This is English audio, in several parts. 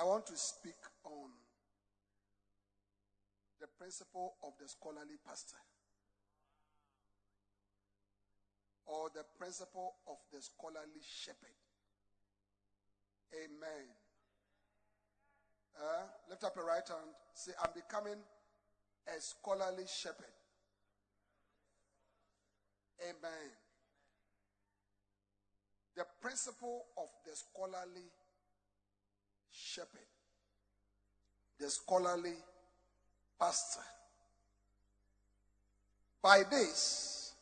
I want to speak on the principle of the scholarly pastor or the principle of the scholarly shepherd. Amen. Uh, lift up your right hand. Say, I'm becoming a scholarly shepherd. Amen. The principle of the scholarly shepherd, the scholarly pastor. By this,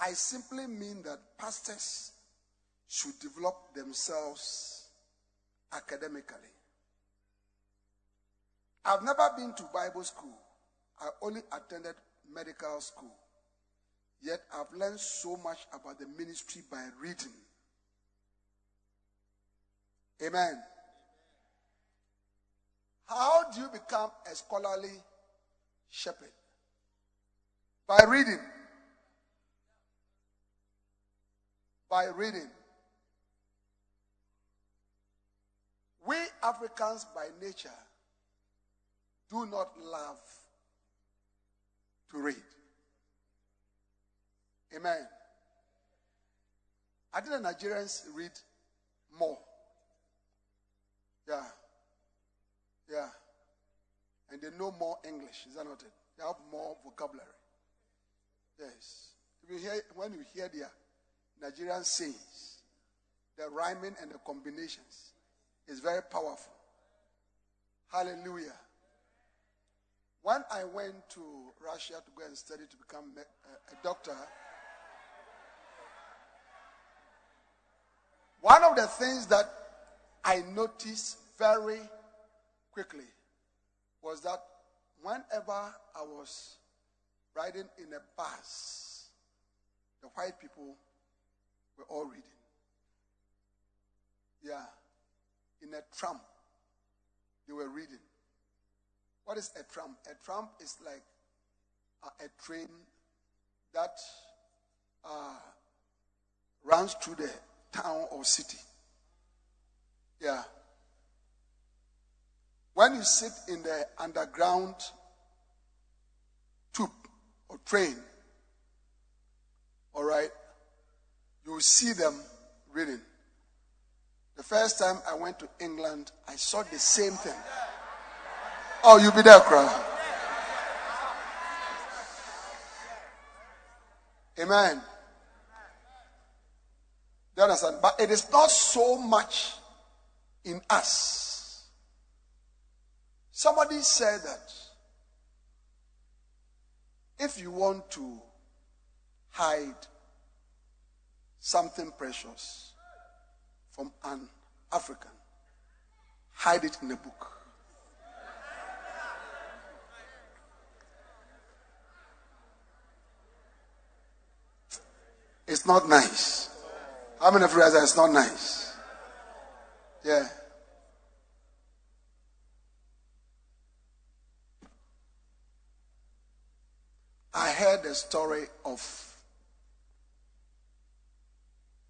I simply mean that pastors should develop themselves academically. I've never been to Bible school. I only attended medical school. Yet I've learned so much about the ministry by reading. Amen. How do you become a scholarly shepherd? By reading. By reading. We Africans by nature do not love to read. Amen. I think the Nigerians read more. Yeah. Yeah. And they know more English. Is that not it? They have more vocabulary. Yes. You hear, when you hear their Nigerian sayings, the rhyming and the combinations is very powerful. Hallelujah. When I went to Russia to go and study to become a, uh, a doctor, one of the things that I noticed very quickly was that whenever I was riding in a bus, the white people were all reading. Yeah. In a tram, they were reading. What is a tram? A tram is like a, a train that uh, runs through the town or city. Yeah. When you sit in the underground tube or train, all right, you will see them reading. The first time I went to England, I saw the same thing. Oh, you'll be there, crowd. Amen. Do you understand? But it is not so much in us. Somebody said that if you want to hide something precious from an African, hide it in a book. It's not nice. How many of you realize it's not nice? Yeah. I heard a story of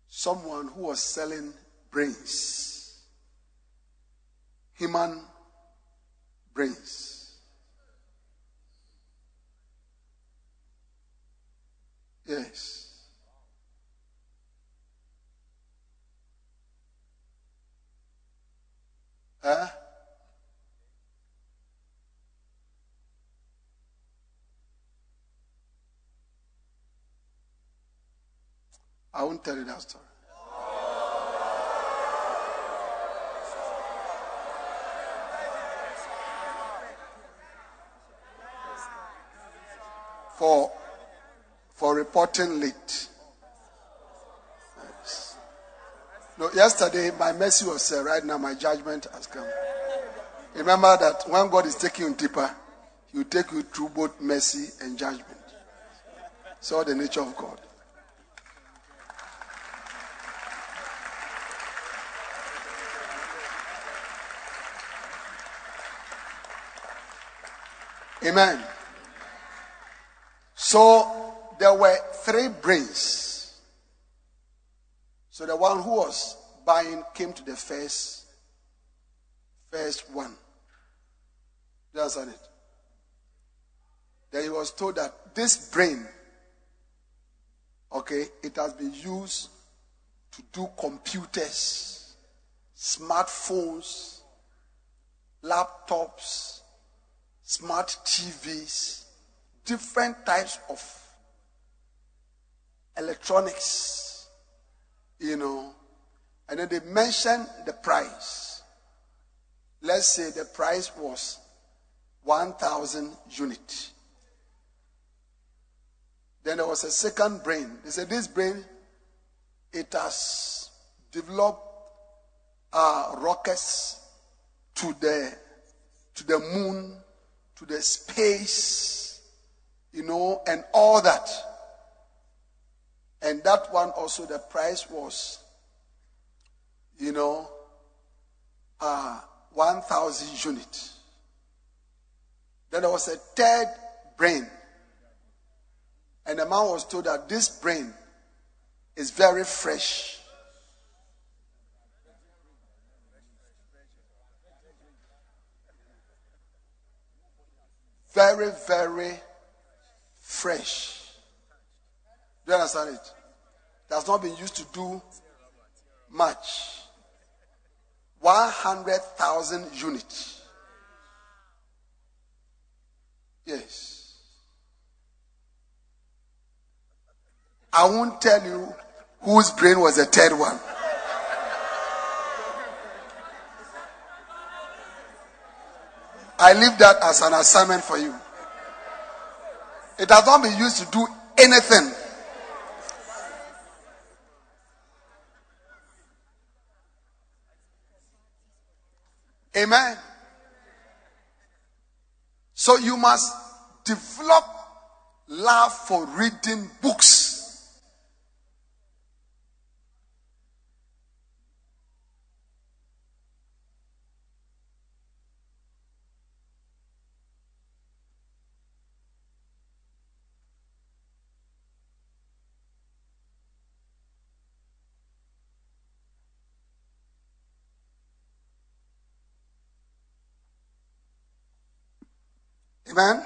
someone who was selling brains human brains. Yes. Huh? I won't tell you that story. For, for reporting late. Yes. No, yesterday my mercy was said. Right now my judgment has come. Remember that when God is taking you deeper, He will take you through both mercy and judgment. So the nature of God. Amen. So there were three brains. So the one who was buying came to the first, first one. You understand it? Then he was told that this brain, okay, it has been used to do computers, smartphones, laptops, smart TVs, different types of electronics, you know. And then they mentioned the price. Let's say the price was 1,000 unit. Then there was a second brain. They said this brain, it has developed uh, rockets to the to the moon to the space, you know, and all that. And that one also, the price was, you know, uh, 1,000 units. Then there was a third brain. And the man was told that this brain is very fresh. Very, very fresh. Do you understand it? it? Has not been used to do much. 100,000 units. Yes. I won't tell you whose brain was the third one. I leave that as an assignment for you. It has not been used to do anything. Amen. So you must develop love for reading books. Amen.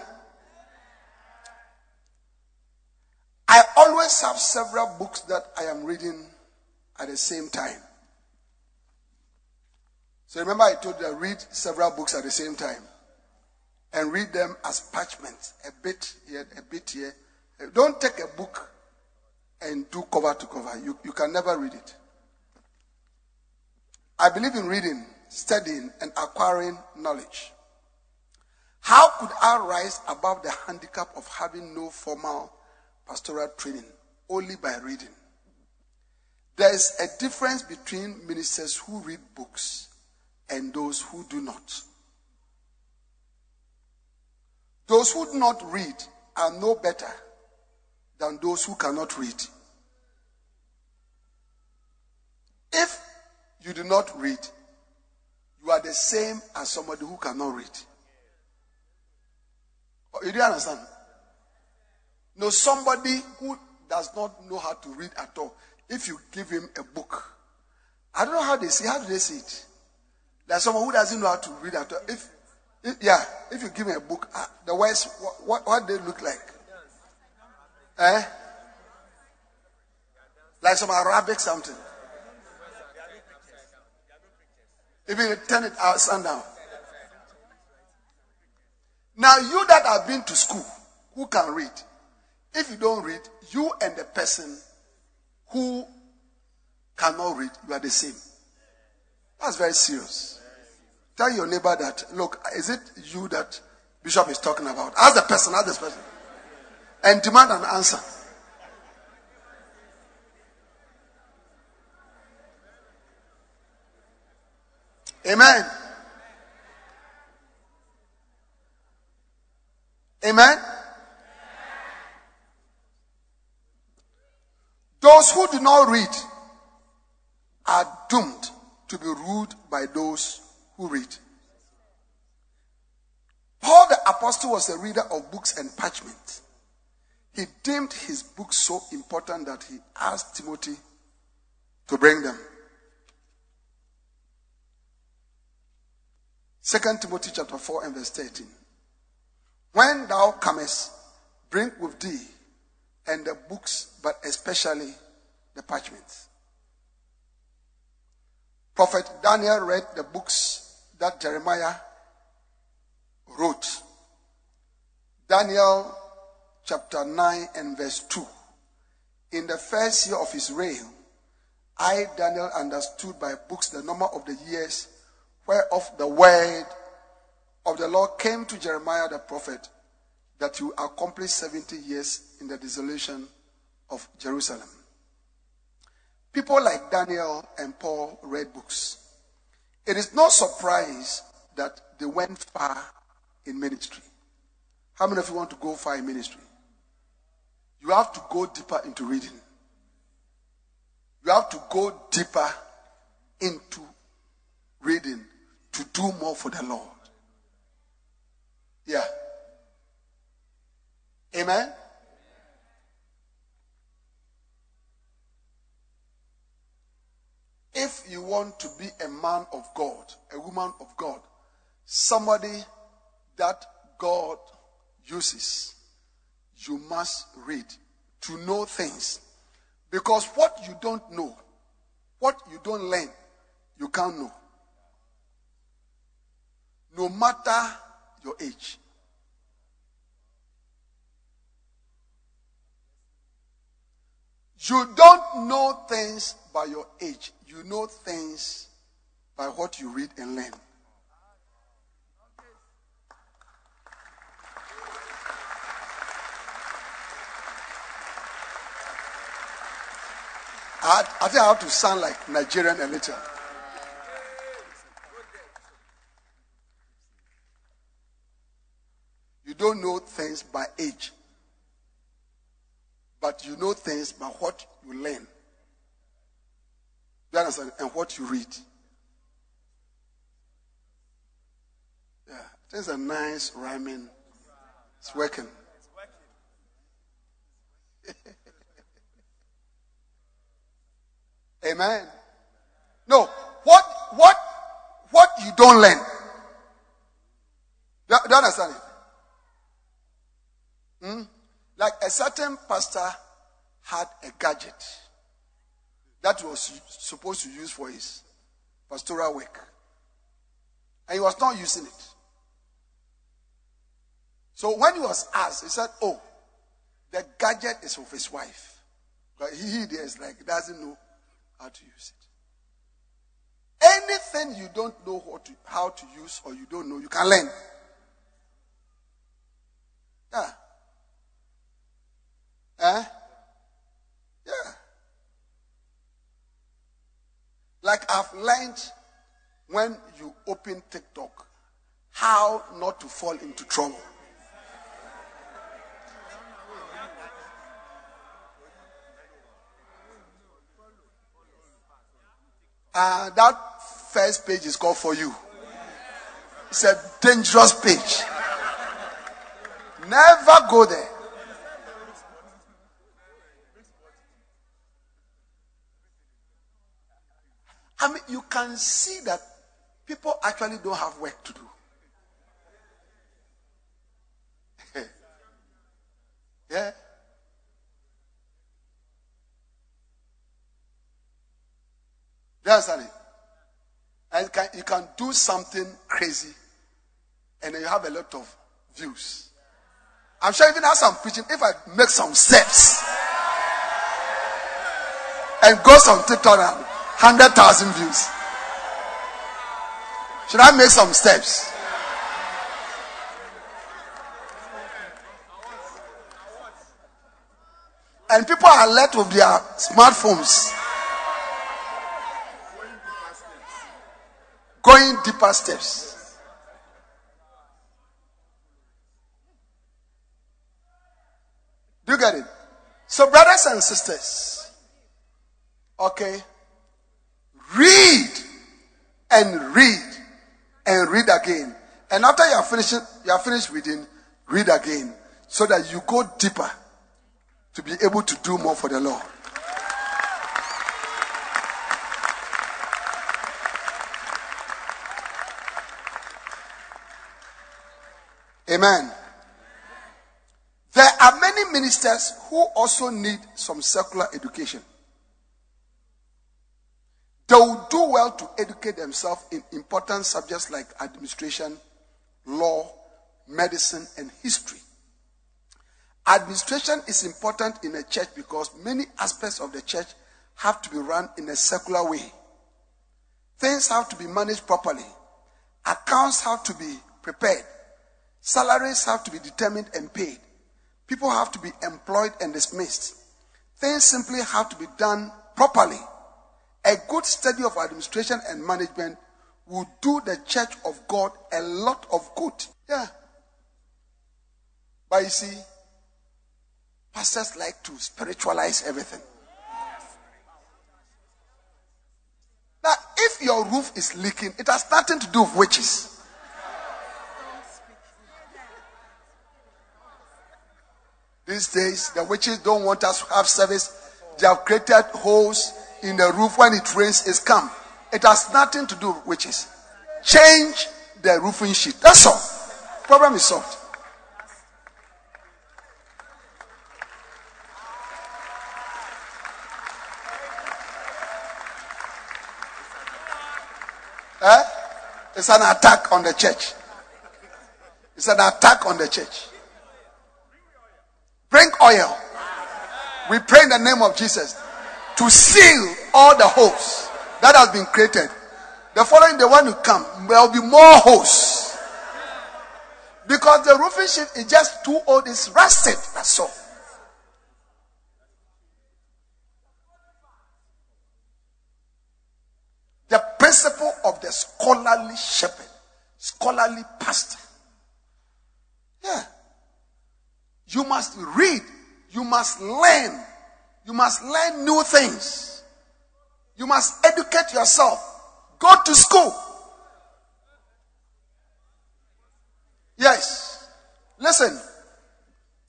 I always have several books that I am reading at the same time. So remember, I told you I read several books at the same time and read them as parchments, a bit here, a bit here. Don't take a book and do cover to cover. You, you can never read it. I believe in reading, studying, and acquiring knowledge. How could I rise above the handicap of having no formal pastoral training only by reading? There is a difference between ministers who read books and those who do not. Those who do not read are no better than those who cannot read. If you do not read, you are the same as somebody who cannot read. You do understand? No, somebody who does not know how to read at all, if you give him a book, I don't know how they see. how do they see it? There's someone who doesn't know how to read at all. If, if yeah, if you give me a book, uh, the words, what, what, what they look like? Eh? Like some Arabic something. If you turn it upside down. Now, you that have been to school, who can read? If you don't read, you and the person who cannot read, you are the same. That's very serious. Tell your neighbor that, look, is it you that Bishop is talking about? Ask the person, ask this person. And demand an answer. Amen. Amen. Those who do not read are doomed to be ruled by those who read. Paul the apostle was a reader of books and parchment. He deemed his books so important that he asked Timothy to bring them. 2 Timothy chapter 4 and verse 13. When thou comest, bring with thee and the books, but especially the parchments. Prophet Daniel read the books that Jeremiah wrote. Daniel chapter 9 and verse 2. In the first year of his reign, I, Daniel, understood by books the number of the years whereof the word of the Lord came to Jeremiah the prophet that you accomplish 70 years in the desolation of Jerusalem. People like Daniel and Paul read books. It is no surprise that they went far in ministry. How many of you want to go far in ministry? You have to go deeper into reading. You have to go deeper into reading to do more for the Lord. Yeah. Amen. If you want to be a man of God, a woman of God, somebody that God uses, you must read to know things. Because what you don't know, what you don't learn, you can't know no matter your age. You don't know things by your age. You know things by what you read and learn. I, I think I have to sound like Nigerian a little. Don't know things by age, but you know things by what you learn. You understand? And what you read. Yeah, it's a nice rhyming. It's working. Amen. No, what what what you don't learn. Do you understand it? Hmm? Like a certain pastor had a gadget that was supposed to use for his pastoral work. And he was not using it. So when he was asked, he said, Oh, the gadget is of his wife. But he, he there is like, doesn't know how to use it. Anything you don't know to, how to use or you don't know, you can learn. Yeah. Eh? Yeah. Like I've learned when you open TikTok how not to fall into trouble. Uh, that first page is called for you. It's a dangerous page. Never go there. I mean, you can see that people actually don't have work to do. yeah. You understand it? And can, you can do something crazy and then you have a lot of views. I'm sure even as I'm preaching, if I make some steps and go on TikTok 100,000 views, should I make some steps? And people are left with their smartphones. Going deeper steps. Do you get it? So, brothers and sisters, okay, read and read and read again. And after you are finishing, you are finished reading, read again so that you go deeper to be able to do more for the Lord. Amen. There are many ministers who also need some secular education. They will do well to educate themselves in important subjects like administration, law, medicine, and history. Administration is important in a church because many aspects of the church have to be run in a secular way. Things have to be managed properly. Accounts have to be prepared. Salaries have to be determined and paid. People have to be employed and dismissed. Things simply have to be done properly. A good study of administration and management will do the church of God a lot of good. Yeah. But you see, pastors like to spiritualize everything. Now, if your roof is leaking, it has nothing to do with witches. These days, the witches don't want us to have service. They have created holes in the roof when it rains, it's come. It has nothing to do with witches. Change the roofing sheet. That's all. Problem is solved. Eh? It's an attack on the church. It's an attack on the church. Bring oil. We pray in the name of Jesus to seal all the holes that has been created. The following the one who come, there will be more holes. Because the roofing sheet is just too old, it's rusted. That's all. The principle of the scholarly shepherd, scholarly pastor. Yeah. You must read. You must learn. You must learn new things. You must educate yourself. Go to school. Yes. Listen.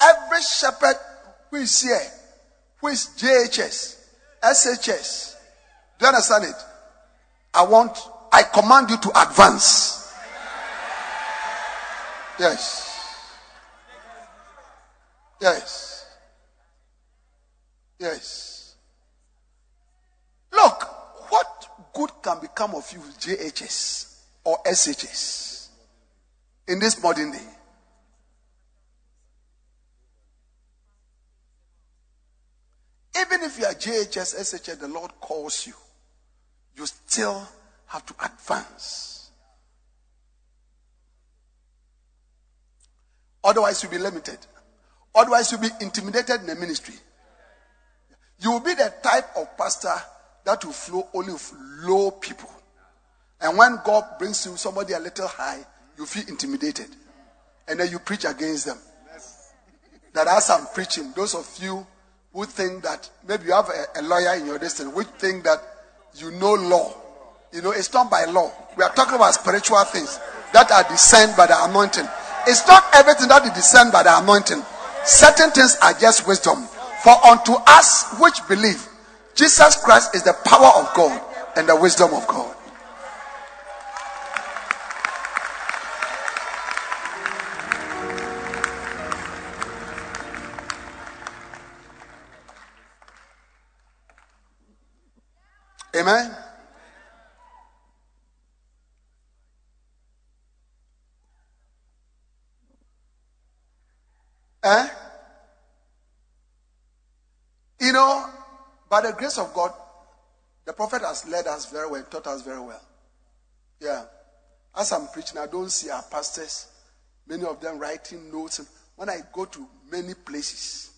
Every shepherd who is here, who is JHS, SHS, do you understand it? I want, I command you to advance. Yes. Yes. Yes. Look, what good can become of you, JHS or SHS, in this modern day? Even if you are JHS, SHS, the Lord calls you, you still have to advance. Otherwise, you'll be limited. Otherwise, you'll be intimidated in the ministry. You will be the type of pastor that will flow only with low people. And when God brings you somebody a little high, you feel intimidated. And then you preach against them. That as I'm preaching, those of you who think that maybe you have a, a lawyer in your destiny, which think that you know law. You know, it's not by law. We are talking about spiritual things that are discerned by the anointing. It's not everything that is discerned by the anointing. Certain things are just wisdom. For unto us which believe, Jesus Christ is the power of God and the wisdom of God. Amen. Eh? By the grace of God, the prophet has led us very well, taught us very well. Yeah. As I'm preaching, I don't see our pastors, many of them writing notes. When I go to many places,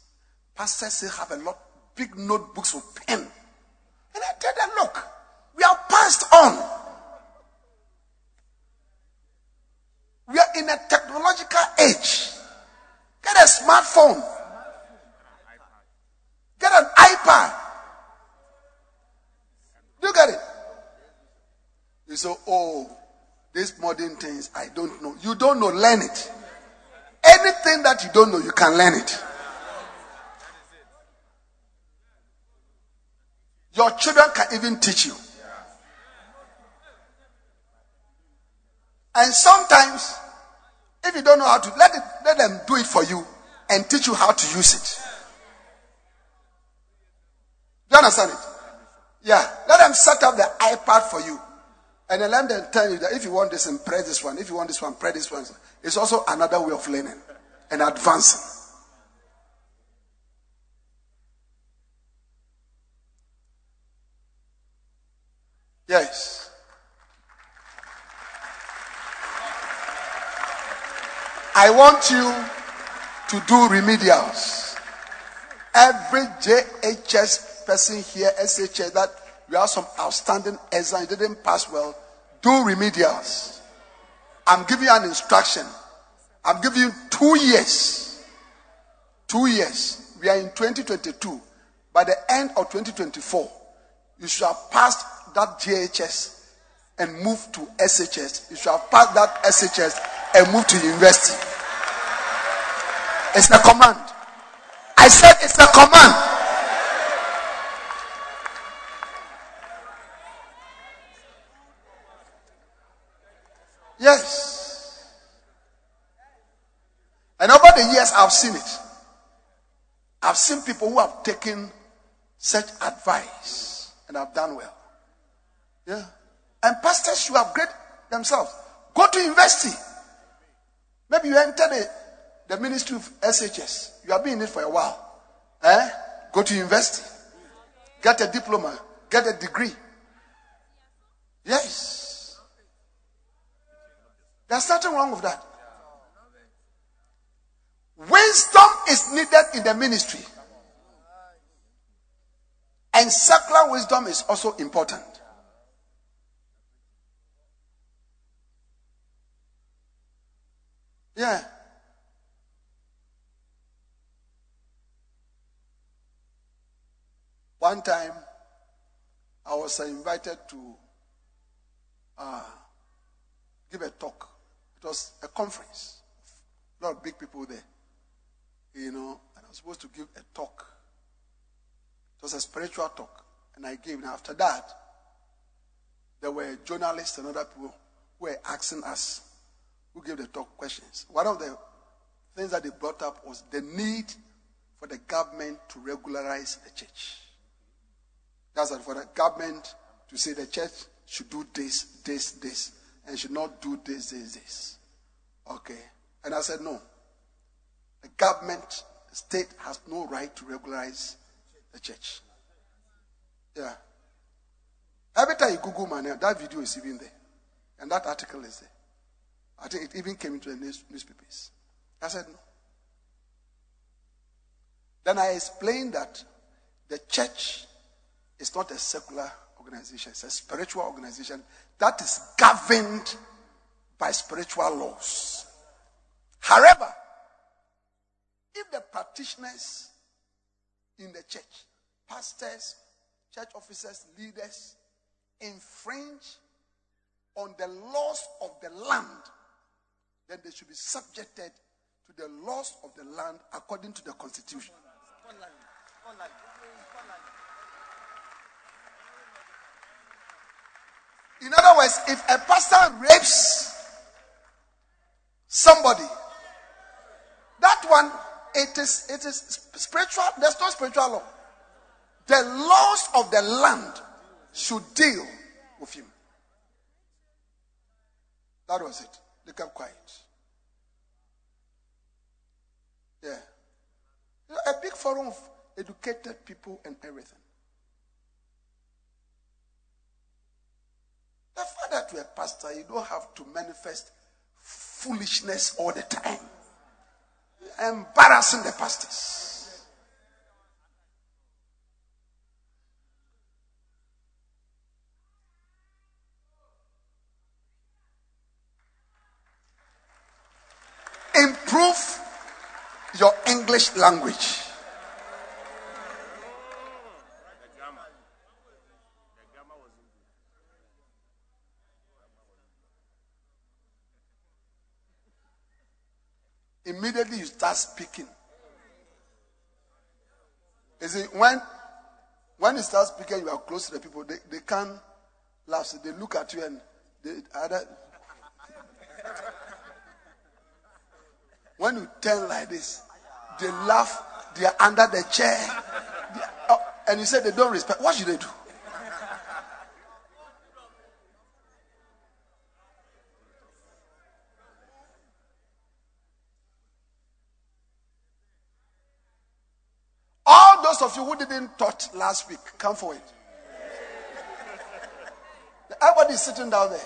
pastors have a lot, big notebooks with pen. And I tell them, look, we are passed on. We are in a technological age. Get a smartphone. Get an iPad. Look at it. You say, oh, these modern things, I don't know. You don't know, learn it. Anything that you don't know, you can learn it. Your children can even teach you. And sometimes, if you don't know how to, let, it, let them do it for you and teach you how to use it. You understand it? Yeah. Let them set up the iPad for you. And then let them tell you that if you want this and pray this one, if you want this one, pray this one. It's also another way of learning and advancing. Yes. I want you to do remedials. Every JHS person here, SHS, that you have some outstanding exam, you didn't pass well, do remedials. I'm giving you an instruction. I'm giving you two years. Two years. We are in 2022. By the end of 2024, you should have passed that JHS and moved to SHS. You should have passed that SHS and moved to university. It's a command. I said it's a command. Yes. And over the years, I've seen it. I've seen people who have taken such advice and have done well. Yeah. And pastors should upgrade themselves. Go to university. Maybe you enter the, the ministry of SHS. You have been in it for a while. Eh? Go to university. Get a diploma. Get a degree. Yes. There's nothing wrong with that. Wisdom is needed in the ministry. And secular wisdom is also important. Yeah. One time, I was invited to uh, give a talk. It was a conference, a lot of big people there, you know, and I was supposed to give a talk. It was a spiritual talk, and I gave. And after that, there were journalists and other people who were asking us who gave the talk questions. One of the things that they brought up was the need for the government to regularize the church. That's for the government to say the church should do this, this, this, and should not do this, this, this. Okay. And I said, no. The government, the state has no right to regularize the church. Yeah. Every time you Google my name, that video is even there. And that article is there. I think it even came into the news, newspapers. I said, no. Then I explained that the church is not a secular organization, it's a spiritual organization that is governed by spiritual laws. However, if the practitioners in the church, pastors, church officers, leaders, infringe on the laws of the land, then they should be subjected to the laws of the land according to the constitution. In other words, if a pastor rapes somebody, that one it is it is spiritual. There's no spiritual law. The laws of the land should deal with him. That was it. They kept quiet. Yeah. A big forum of educated people and everything. The fact that a pastor, you don't have to manifest foolishness all the time. Embarrassing the pastors. Improve your English language. immediately you start speaking. You see, when when you start speaking, you are close to the people. They, they can't laugh. So they look at you and they either. when you turn like this, they laugh. They are under the chair. oh, and you say they don't respect. What should they do? those of you who didn't touch last week, come forward. Everybody is sitting down there.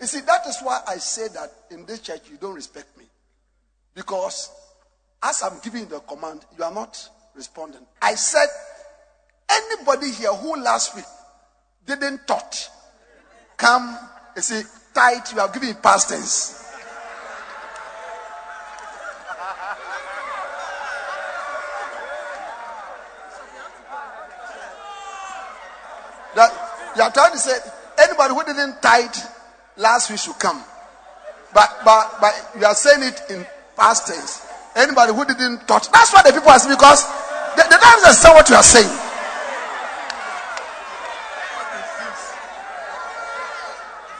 You see, that is why I say that in this church you don't respect me. Because as I'm giving the command, you are not responding. I said, anybody here who last week didn't touch, come, you see, tight, you are giving past tense. That you are trying to say anybody who didn't tithe last week should come. But but but you are saying it in past tense. Anybody who didn't touch. That's why the people ask because they, they don't understand what you are saying.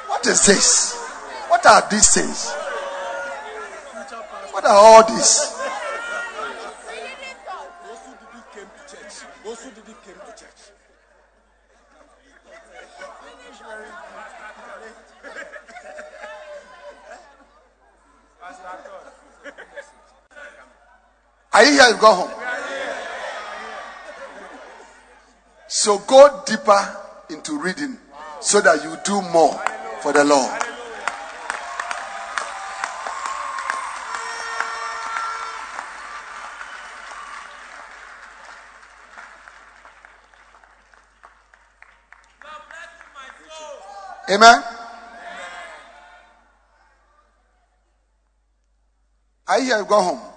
What is this? What are these things? What are all these? Are you here? You go home. So go deeper into reading so that you do more for the Lord. Amen. You here? You go home.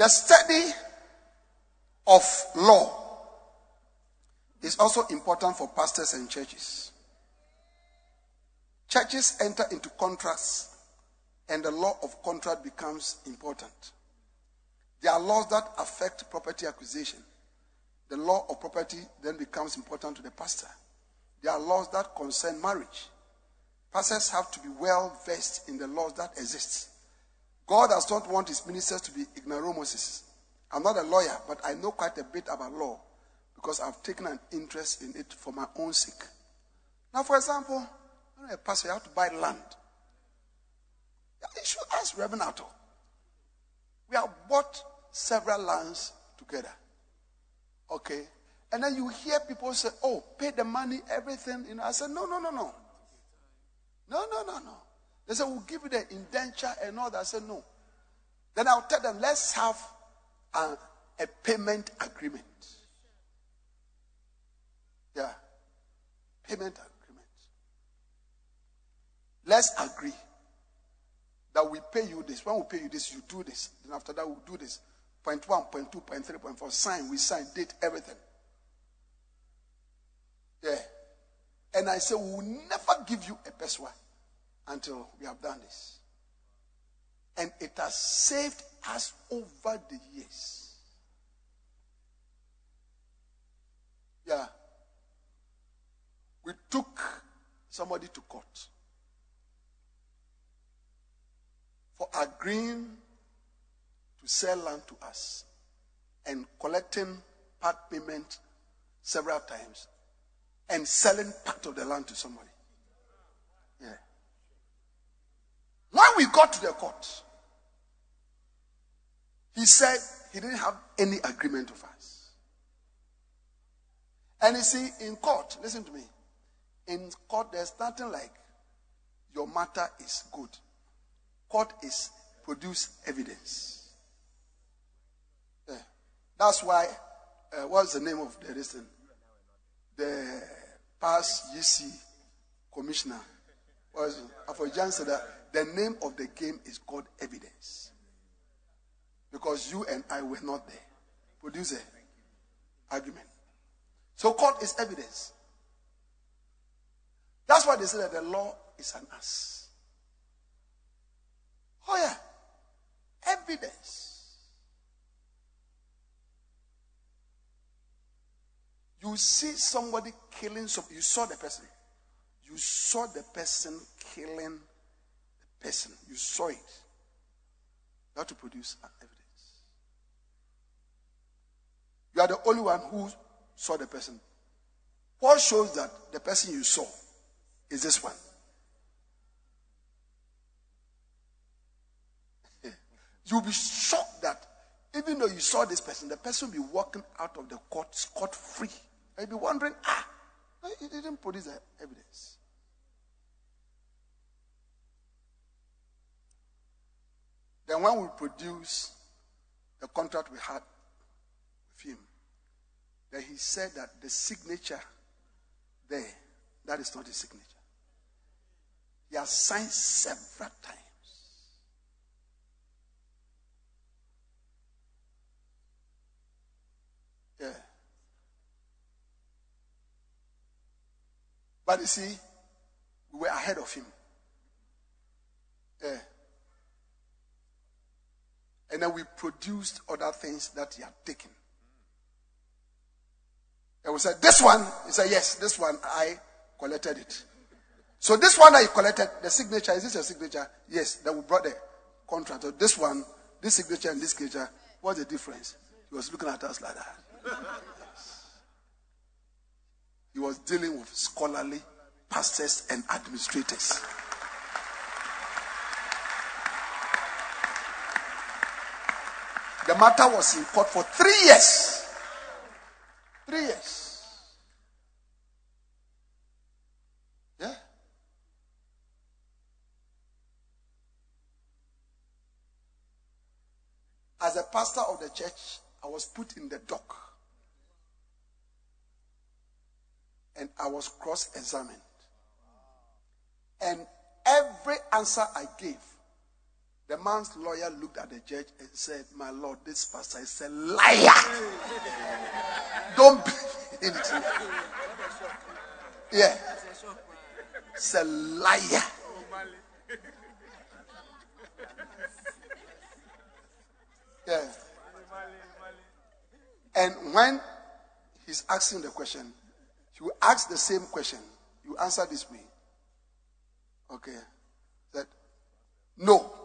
The study of law is also important for pastors and churches. Churches enter into contracts, and the law of contract becomes important. There are laws that affect property acquisition. The law of property then becomes important to the pastor. There are laws that concern marriage. Pastors have to be well versed in the laws that exist. God does not want his ministers to be ignoramuses. I'm not a lawyer, but I know quite a bit about law because I've taken an interest in it for my own sake. Now, for example, when a pastor, you have to buy land. You should ask Reverend Atto. We have bought several lands together. Okay? And then you hear people say, oh, pay the money, everything. You know, I said, no, no, no, no. No, no, no, no. They said, We'll give you the indenture and all that. I said, No. Then I'll tell them, Let's have a, a payment agreement. Yeah. Payment agreement. Let's agree that we pay you this. When we pay you this, you do this. Then after that, we'll do this. Point one, point two, point three, point four. Sign, we sign, date, everything. Yeah. And I say, we will never give you a password until we have done this. And it has saved us over the years. Yeah. We took somebody to court for agreeing to sell land to us and collecting part payment several times and selling part of the land to somebody. Yeah. When we got to the court, he said he didn't have any agreement with us. And you see, in court, listen to me. In court, there's nothing like your matter is good. Court is produce evidence. Yeah. That's why, uh, what's the name of the reason? The past GC commissioner was Afari-Gyan said that the name of the game is called evidence. Because you and I were not there. Produce an argument. So court is evidence. That's why they say that the law is an ass. Oh yeah. Evidence. You see somebody killing some you saw the person. You saw the person killing person. You saw it. You have to produce evidence. You are the only one who saw the person. What shows that the person you saw is this one? You'll be shocked that even though you saw this person, the person will be walking out of the court scot free. I'll be wondering, ah, he didn't produce the evidence. Then when we produce the contract we had with him, then he said that the signature there, that is not his signature. He has signed several times. Yeah. But you see, we were ahead of him. Yeah. And then we produced other things that he had taken. And we said, This one, he said, Yes, this one, I collected it. So this one that you collected, the signature, is this your signature? Yes. Then we brought the contract. So this one, this signature and this signature, what's the difference? He was looking at us like that. He was dealing with scholarly pastors and administrators. The matter was in court for three years. Three years. Yeah. As a pastor of the church, I was put in the dock. And I was cross examined. And every answer I gave, the man's lawyer looked at the judge and said, My Lord, this pastor is a liar. Don't believe it. Yeah. It's a liar. Yeah. And when he's asking the question, you ask the same question. You answer this way. Okay. That no.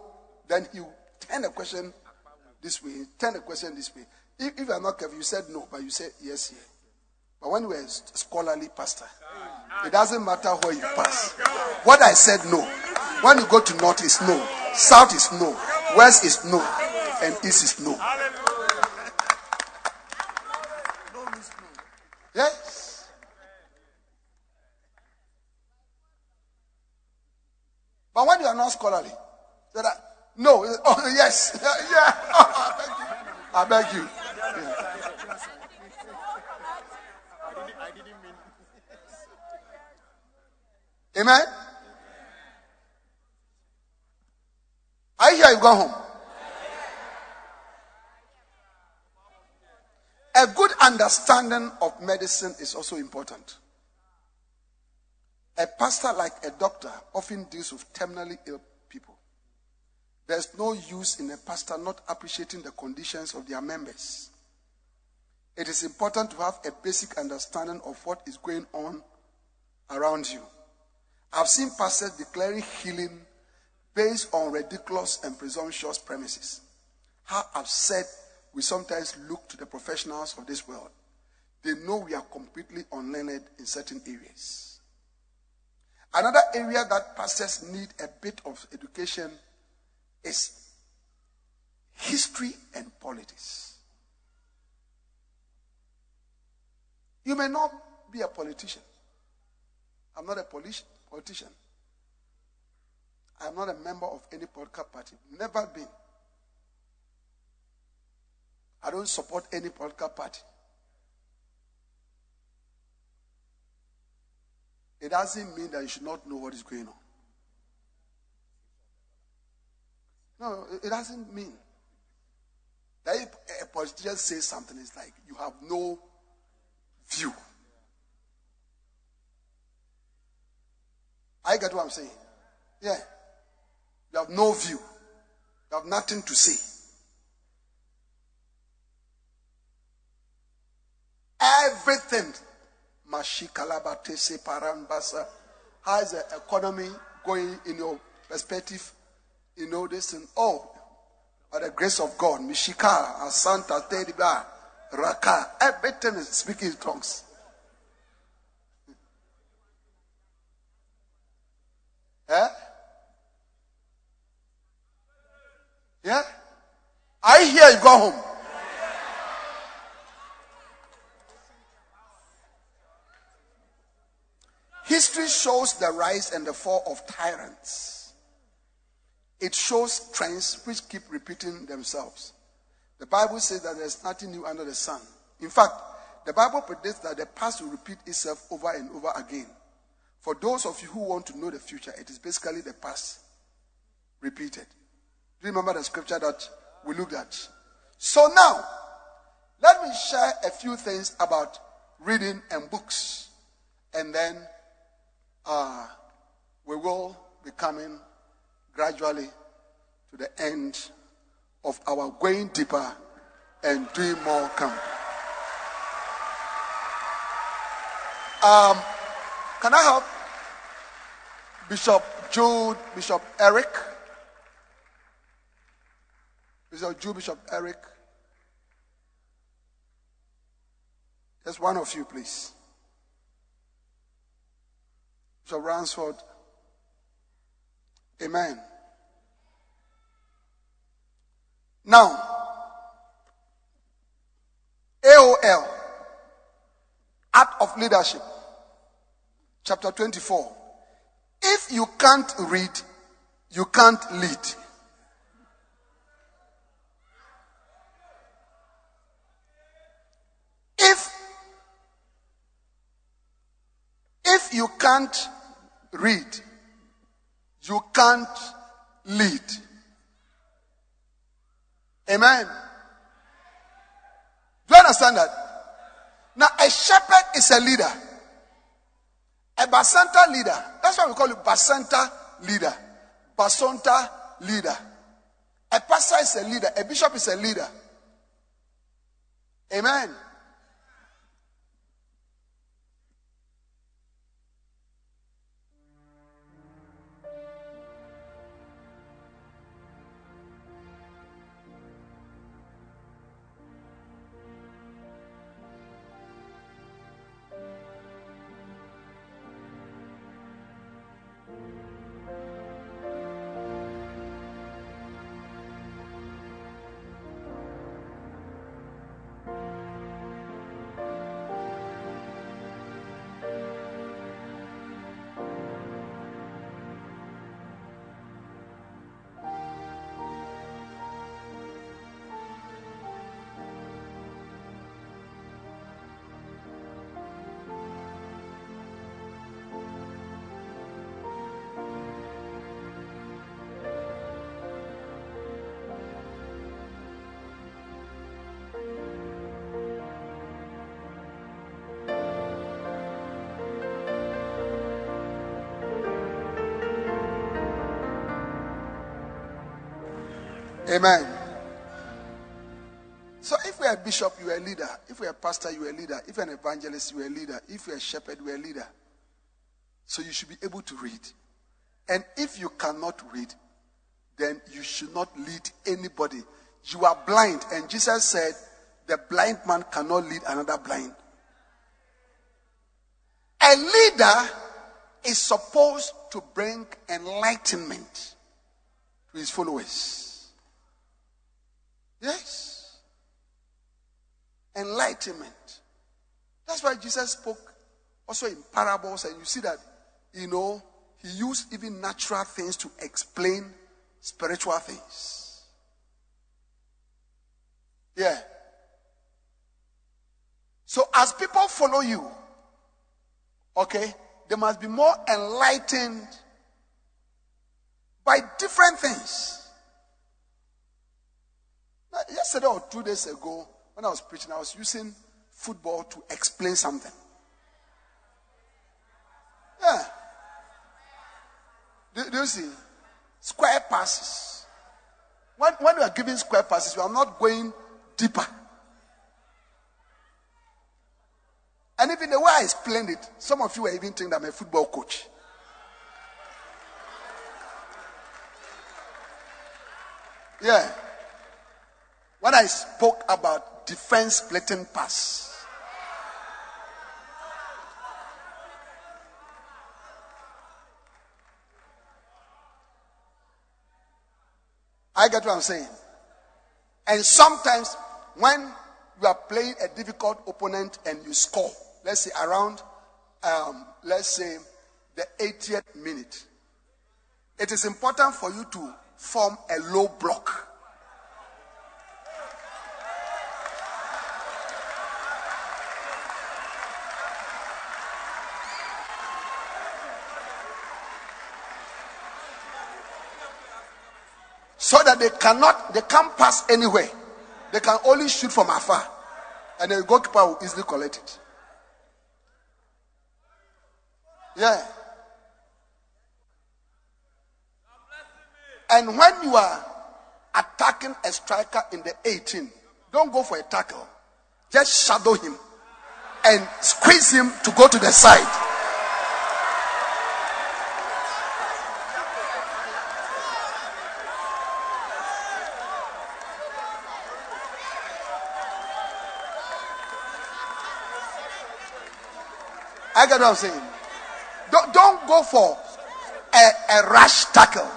Then you turn the question this way, turn the question this way. If, if you are not careful, you said no, but you said yes here. But when are a scholarly pastor, it doesn't matter where you pass. What I said no. When you go to north is no, south is no, west is no, and east is no. Yes. But when you are not scholarly, so that no, oh yes, yeah, oh, I beg you. Amen. I hear you go home. A good understanding of medicine is also important. A pastor, like a doctor, often deals with terminally ill. There's no use in a pastor not appreciating the conditions of their members. It is important to have a basic understanding of what is going on around you. I've seen pastors declaring healing based on ridiculous and presumptuous premises. How I've we sometimes look to the professionals of this world. they know we are completely unlearned in certain areas. Another area that pastors need a bit of education is history and politics. You may not be a politician. I'm not a politician. I'm not a member of any political party. Never been. I don't support any political party. It doesn't mean that you should not know what is going on. No, it doesn't mean that if a politician says something, it's like you have no view. I get what I'm saying. Yeah. You have no view. You have nothing to say. Everything. Mashikalabatese parambasa. How is the economy going in your perspective? You know this and oh, by the grace of God, Mishika, Asanta, Tediba, Raka, everything is speaking in tongues. Eh? Yeah? I hear you go home. History shows the rise and the fall of tyrants. It shows trends which keep repeating themselves. The Bible says that there's nothing new under the sun. In fact, the Bible predicts that the past will repeat itself over and over again. For those of you who want to know the future, it is basically the past repeated. Do you remember the scripture that we looked at? So now, let me share a few things about reading and books. And then uh, we will be coming gradually to the end of our going deeper and doing more camp. Um, can I have Bishop Jude, Bishop Eric? Bishop Jude, Bishop Eric. Just one of you, please. Bishop Ransford. Amen. Now, AOL, Art of Leadership, chapter 24. If you can't read, you can't lead. If if you can't read, you can't lead. Amen. Do you understand that? Now, a shepherd is a leader. A Bacenta leader. That's why we call it Bacenta leader. Bacenta leader. A pastor is a leader. A bishop is a leader. Amen. Amen. So if you're a bishop, you're a leader. If you're a pastor, you're a leader. If you're an evangelist, you're a leader. If you're a shepherd, you're a leader. So you should be able to read. And if you cannot read, then you should not lead anybody. You are blind. And Jesus said, the blind man cannot lead another blind. A leader is supposed to bring enlightenment to his followers. Yes. Enlightenment. That's why Jesus spoke also in parables, and you see that, you know, he used even natural things to explain spiritual things. Yeah. So as people follow you, okay, they must be more enlightened by different things. Now, yesterday or two days ago, when I was preaching, I was using football to explain something. Yeah. Do, do you see? Square passes. When, when we are giving square passes, we are not going deeper. And even the way I explained it, some of you were even thinking that I'm a football coach. Yeah. When I spoke about defense splitting pass, I get what I'm saying. And sometimes when you are playing a difficult opponent and you score, let's say around, um, let's say the 80th minute, it is important for you to form a low block. so that they cannot, they can't pass anywhere. They can only shoot from afar, and the goalkeeper will easily collect it. Yeah. And when you are attacking a striker in the 18, don't go for a tackle. Just shadow him and squeeze him to go to the side. I get what I'm saying. Don't, don't go for a, a rash tackle.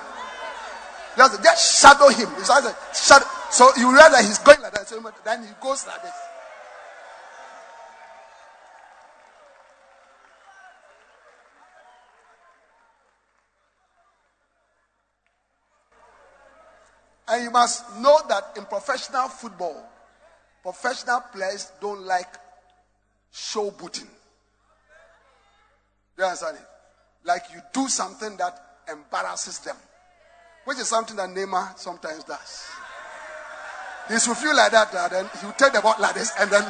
Just, just shadow him. Shadow. So you realize he's going like that. So then he goes like this. And you must know that in professional football, professional players don't like show booting. Do you understand it? Like you do something that embarrasses them, which is something that Neymar sometimes does. He will feel like that, uh, then he'll take the ball like this and then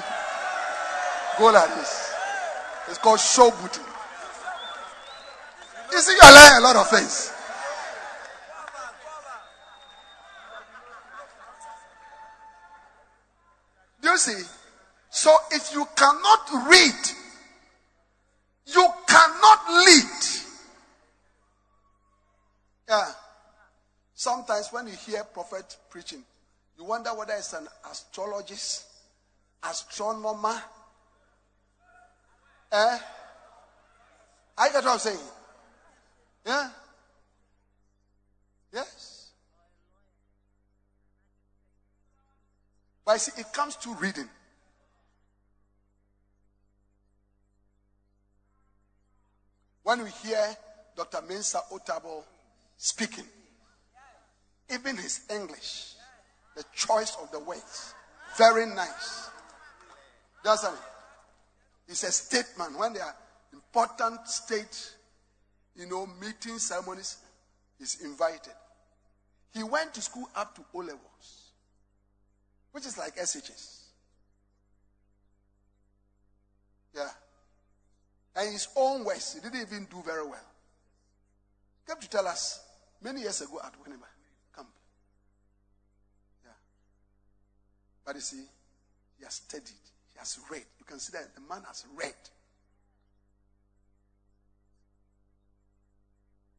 go like this. It's called show booting. You see, you're learning a lot of things. Do you see? So if you cannot read you cannot lead. Yeah. Sometimes when you hear prophet preaching, you wonder whether it's an astrologist, astronomer. Eh? I get what I'm saying. Yeah? Yes. But see, it comes to reading. When we hear Dr. Mensa Otabil speaking, even his English, the choice of the words, very nice. Doesn't it? It's a statement when there are important state, you know, meeting ceremonies, he's invited. He went to school up to O levels, which is like SHS. Yeah. And his own words, he didn't even do very well. He came to tell us many years ago at Winneba camp. Yeah. But you see, he has studied, he has read. You can see that the man has read.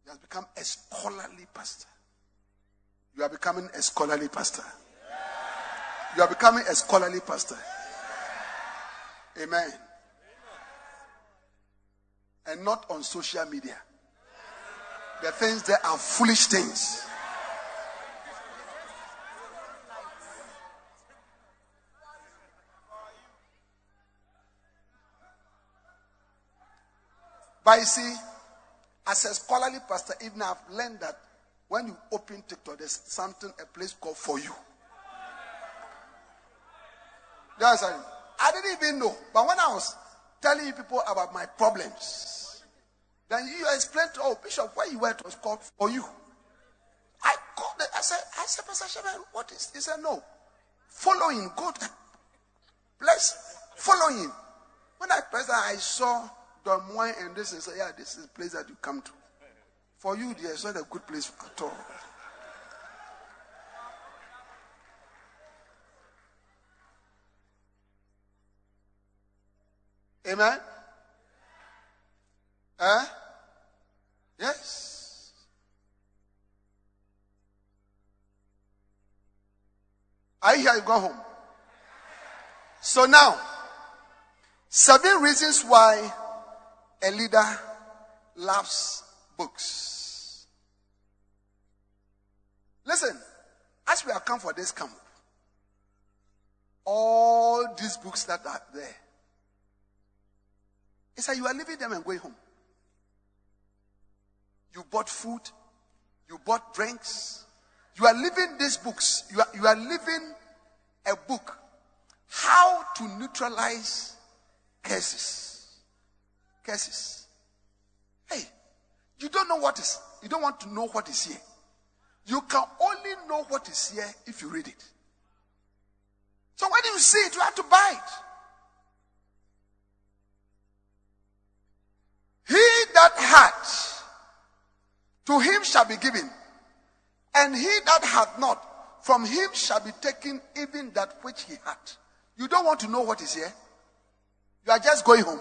He has become a scholarly pastor. You are becoming a scholarly pastor. You are becoming a scholarly pastor. Amen. And not on social media. The things that are foolish things. But you see, as a scholarly pastor, even I've learned that when you open TikTok, there's something, a place called for you. I, I didn't even know. But when I was telling you people about my problems, then you explain to, oh, Bishop, where you went was called for you. I called it. I said, I said, Pastor Shaman, what is He said, no. Follow him. Bless, follow him. When I pressed I saw Don Moine and this is yeah, this is the place that you come to. For you, it's not a good place at all. Amen. Eh? Yes. I hear you go home. So now, seven reasons why a leader loves books. Listen, as we have come for this camp, all these books that are there, it's like you are leaving them and going home. You bought food, you bought drinks, you are leaving these books, you are, you are leaving a book, How to Neutralize Curses curses. Hey, you don't know what is, you don't want to know what is here. You can only know what is here if you read it. So when you see it, you have to buy it. He that hath, to him shall be given, and he that hath not, from him shall be taken even that which he hath. You don't want to know what is here. You are just going home.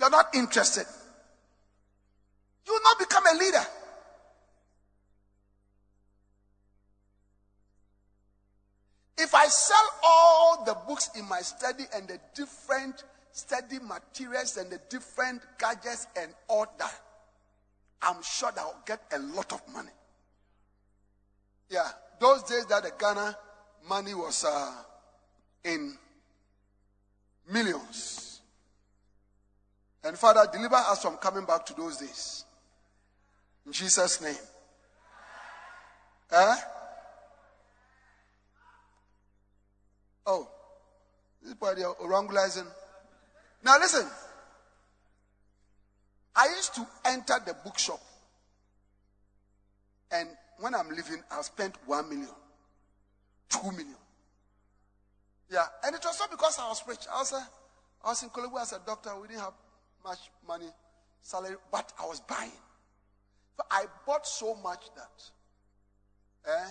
You're not interested. You will not become a leader. If I sell all the books in my study and the different study materials and the different gadgets and all that, I'm sure that I'll get a lot of money. Yeah, those days that the Ghana money was uh, in millions. And Father, deliver us from coming back to those days. In Jesus' name. Eh? Oh, this body orangulizing. Now listen. I used to enter the bookshop. And when I'm leaving, I'll spend one million, two million. Yeah, and it was not because I was rich. I was, a, I was in Korle Bu as a doctor. We didn't have much money, salary, but I was buying. I bought so much that eh,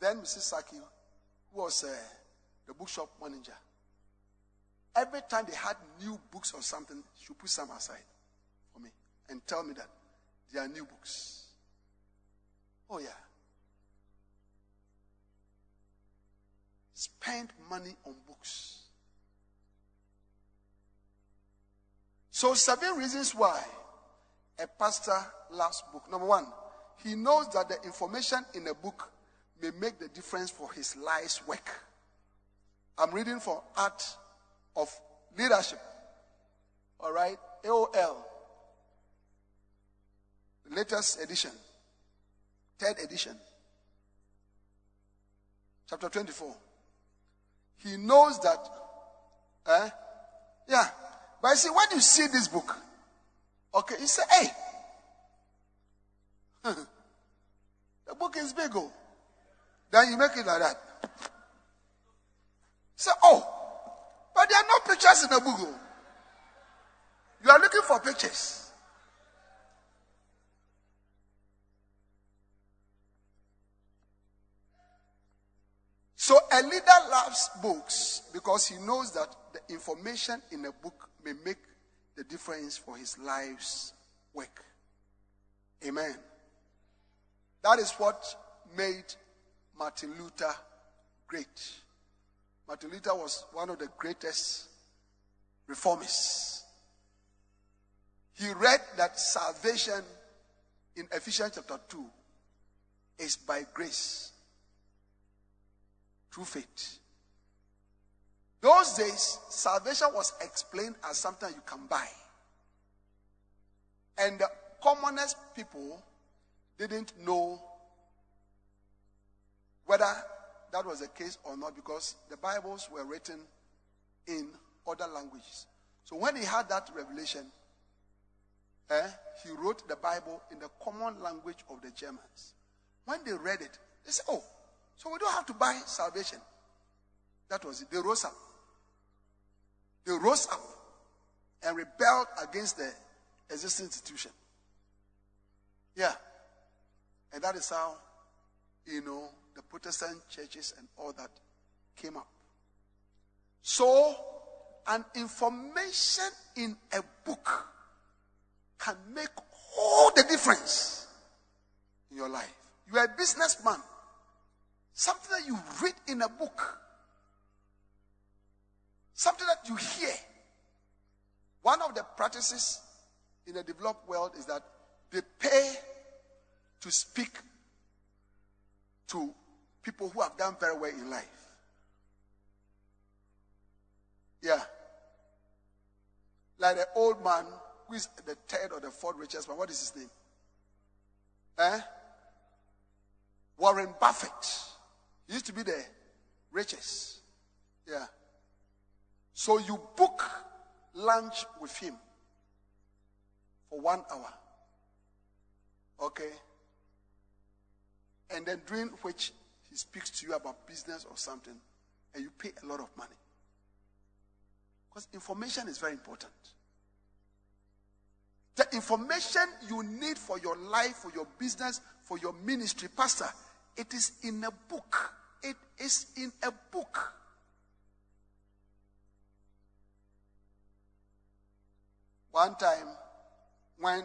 then Mrs. Saki, who was uh, the bookshop manager, every time they had new books or something, she put some aside for me and tell me that they are new books. Oh, yeah. Spend money on books. So, seven reasons why a pastor loves book. Number one, he knows that the information in a book may make the difference for his life's work. I'm reading for Art of Leadership. All right, AOL, latest edition, third edition, chapter 24. He knows that, eh? Yeah, but I see, when you see this book, okay, you say, hey, the book is big, oh. Then you make it like that. Say, oh, but there are no pictures in the book. Oh. You are looking for pictures. So a leader loves books because he knows that the information in a book may make the difference for his life's work. Amen. That is what made Martin Luther great. Martin Luther was one of the greatest reformists. He read that salvation in Ephesians chapter 2 is by grace through faith. Those days, salvation was explained as something you can buy. And the commonest people didn't know whether that was the case or not because the Bibles were written in other languages. So when he had that revelation, eh, he wrote the Bible in the common language of the Germans. When they read it, they said, Oh, so we don't have to buy salvation. That was it. They rose up. They rose up and rebelled against the existing institution. Yeah. And that is how, you know, the Protestant churches and all that came up. So, an information in a book can make all the difference in your life. You are a businessman. Something that you read in a book, something that you hear. One of the practices in the developed world is that they pay to speak to people who have done very well in life. Yeah. Like the old man who is the third or the fourth richest man. What is his name? Eh? Warren Buffett. He used to be the richest. Yeah. So you book lunch with him for one hour. Okay? And then during which he speaks to you about business or something, and you pay a lot of money. Because information is very important. The information you need for your life, for your business, for your ministry, Pastor, it is in a book. It is in a book. One time, when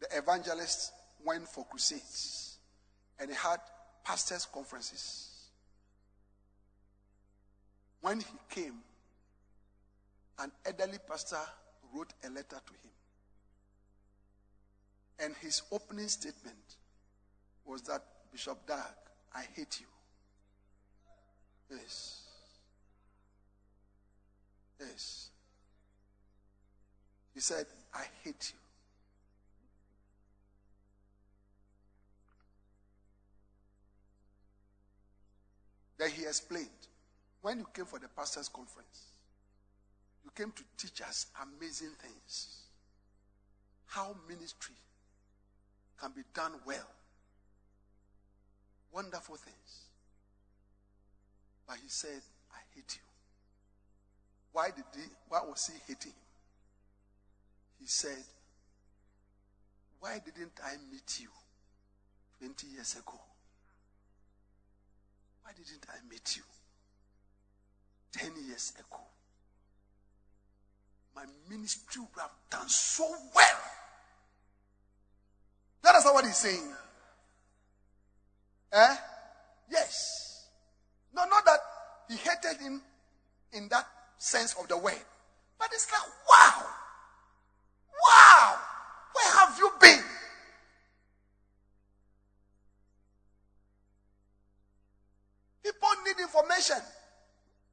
the evangelist went for crusades and he had pastors' conferences, when he came, an elderly pastor wrote a letter to him. And his opening statement was that, Bishop Dag, I hate you. Yes. Yes. He said, I hate you. Then he explained when you came for the pastor's conference, you came to teach us amazing things. How ministry can be done well. Wonderful things. But he said, I hate you. Why did he why was he hating him? He said, Why didn't I meet you 20 years ago? Why didn't I meet you 10 years ago? My ministry would have done so well. That is not what he's saying. Eh? Yes. No, not that he hated him in that sense of the word. But it's like, wow. Wow. Where have you been?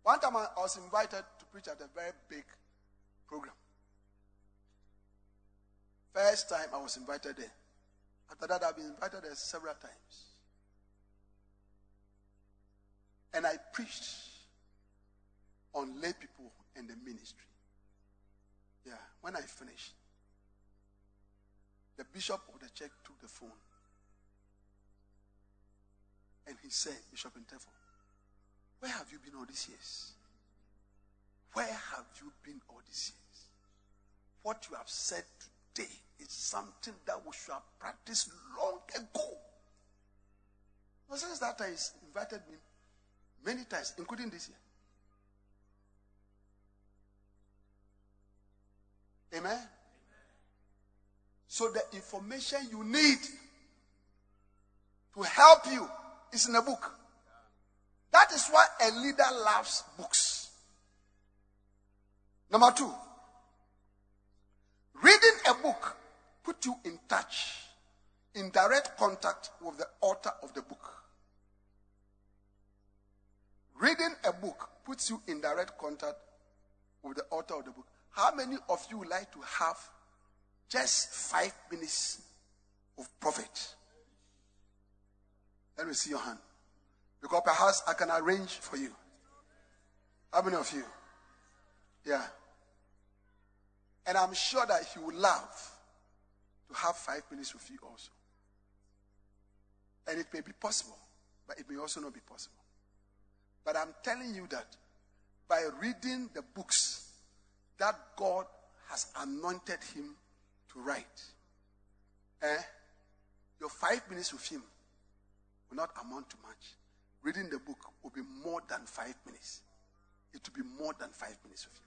One time I was invited to preach at a very big program. First time I was invited there. After that, I've been invited there several times. And I preached on lay people and the ministry. Yeah, when I finished, the bishop of the church took the phone and he said, Bishop Intefo, where have you been all these years? Where have you been all these years? What you have said today is something that we should have practiced long ago. Well, since that time, he's invited me many times, including this year. Amen? So the information you need to help you is in a book. That is why a leader loves books. Number two, reading a book put you in touch, in direct contact with the author of the book. Reading a book puts you in direct contact with the author of the book. How many of you like to have just five minutes of prophet? Let me see your hand. Because perhaps I can arrange for you. How many of you? Yeah. And I'm sure that he would love to have five minutes with you also. And it may be possible, but it may also not be possible. But I'm telling you that by reading the books that God has anointed him to write, eh, your five minutes with him will not amount to much. Reading the book will be more than five minutes. It will be more than five minutes with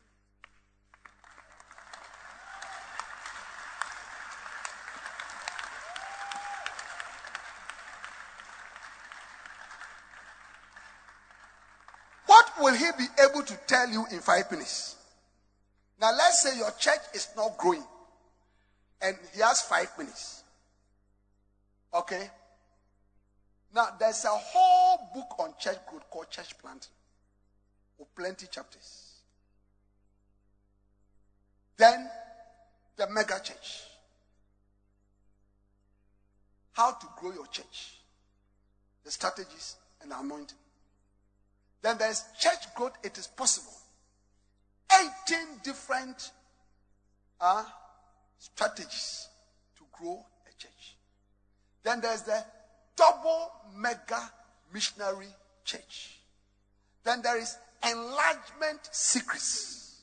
What will he be able to tell you in five minutes? Now, let's say your church is not growing and he has five minutes. Okay? Now, there's a whole book on church growth called Church Planting with plenty chapters. Then, the mega church. How to grow your church, the strategies and the anointing. Then there's church growth. It is possible. 18 different uh, strategies to grow a church. Then there's the double mega missionary church. Then there is enlargement secrets.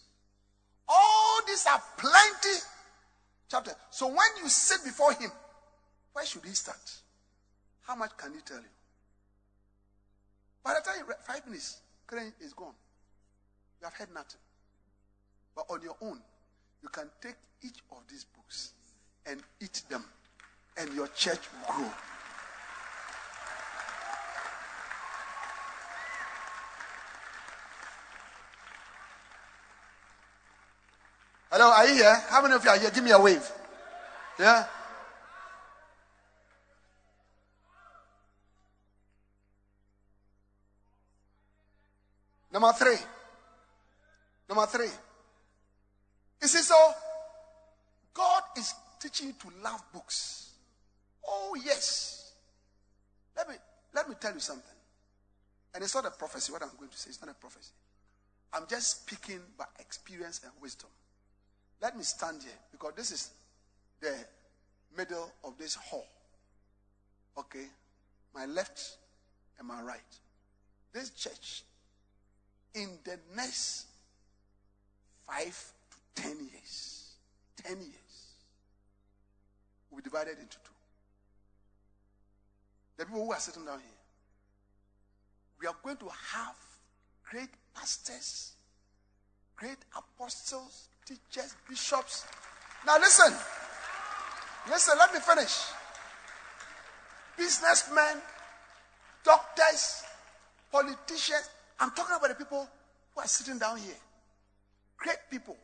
All these are plenty chapters. So when you sit before him, where should he start? How much can he tell you? By the time five minutes, crane is gone. You have heard nothing. But on your own, you can take each of these books and eat them, and your church will grow. Hello, are you here? How many of you are here? Give me a wave. Yeah? Number three. Number three. You see, so God is teaching you to love books. Oh, yes. Let me let me tell you something. And it's not a prophecy, what I'm going to say. It's not a prophecy. I'm just speaking by experience and wisdom. Let me stand here because this is the middle of this hall. Okay? My left and my right. This church in the next five to ten years, ten years, will be divided into two. The people who are sitting down here, we are going to have great pastors, great apostles, teachers, bishops. Now listen, listen, let me finish. Businessmen, doctors, politicians, I'm talking about the people who are sitting down here. Great people.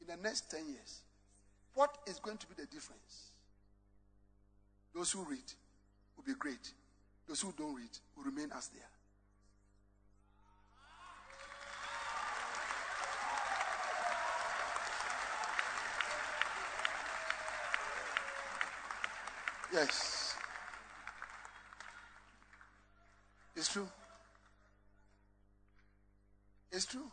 In the next 10 years, what is going to be the difference? Those who read will be great. Those who don't read will remain as they are. Yes. It's true. It's true.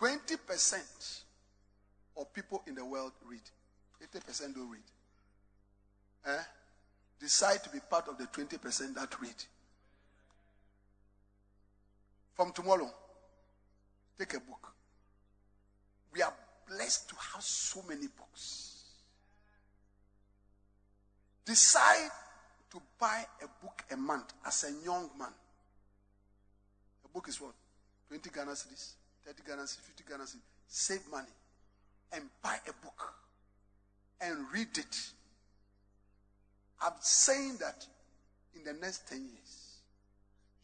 20% of people in the world read. 80% don't read. Eh? Decide to be part of the 20% that read. From tomorrow, take a book. We are blessed to have so many books. Decide to buy a book a month as a young man. A book is what? 20 Ghana cedis, 30 Ghana cedis, 50 Ghana cedis. Save money and buy a book and read it. I'm saying that in the next 10 years,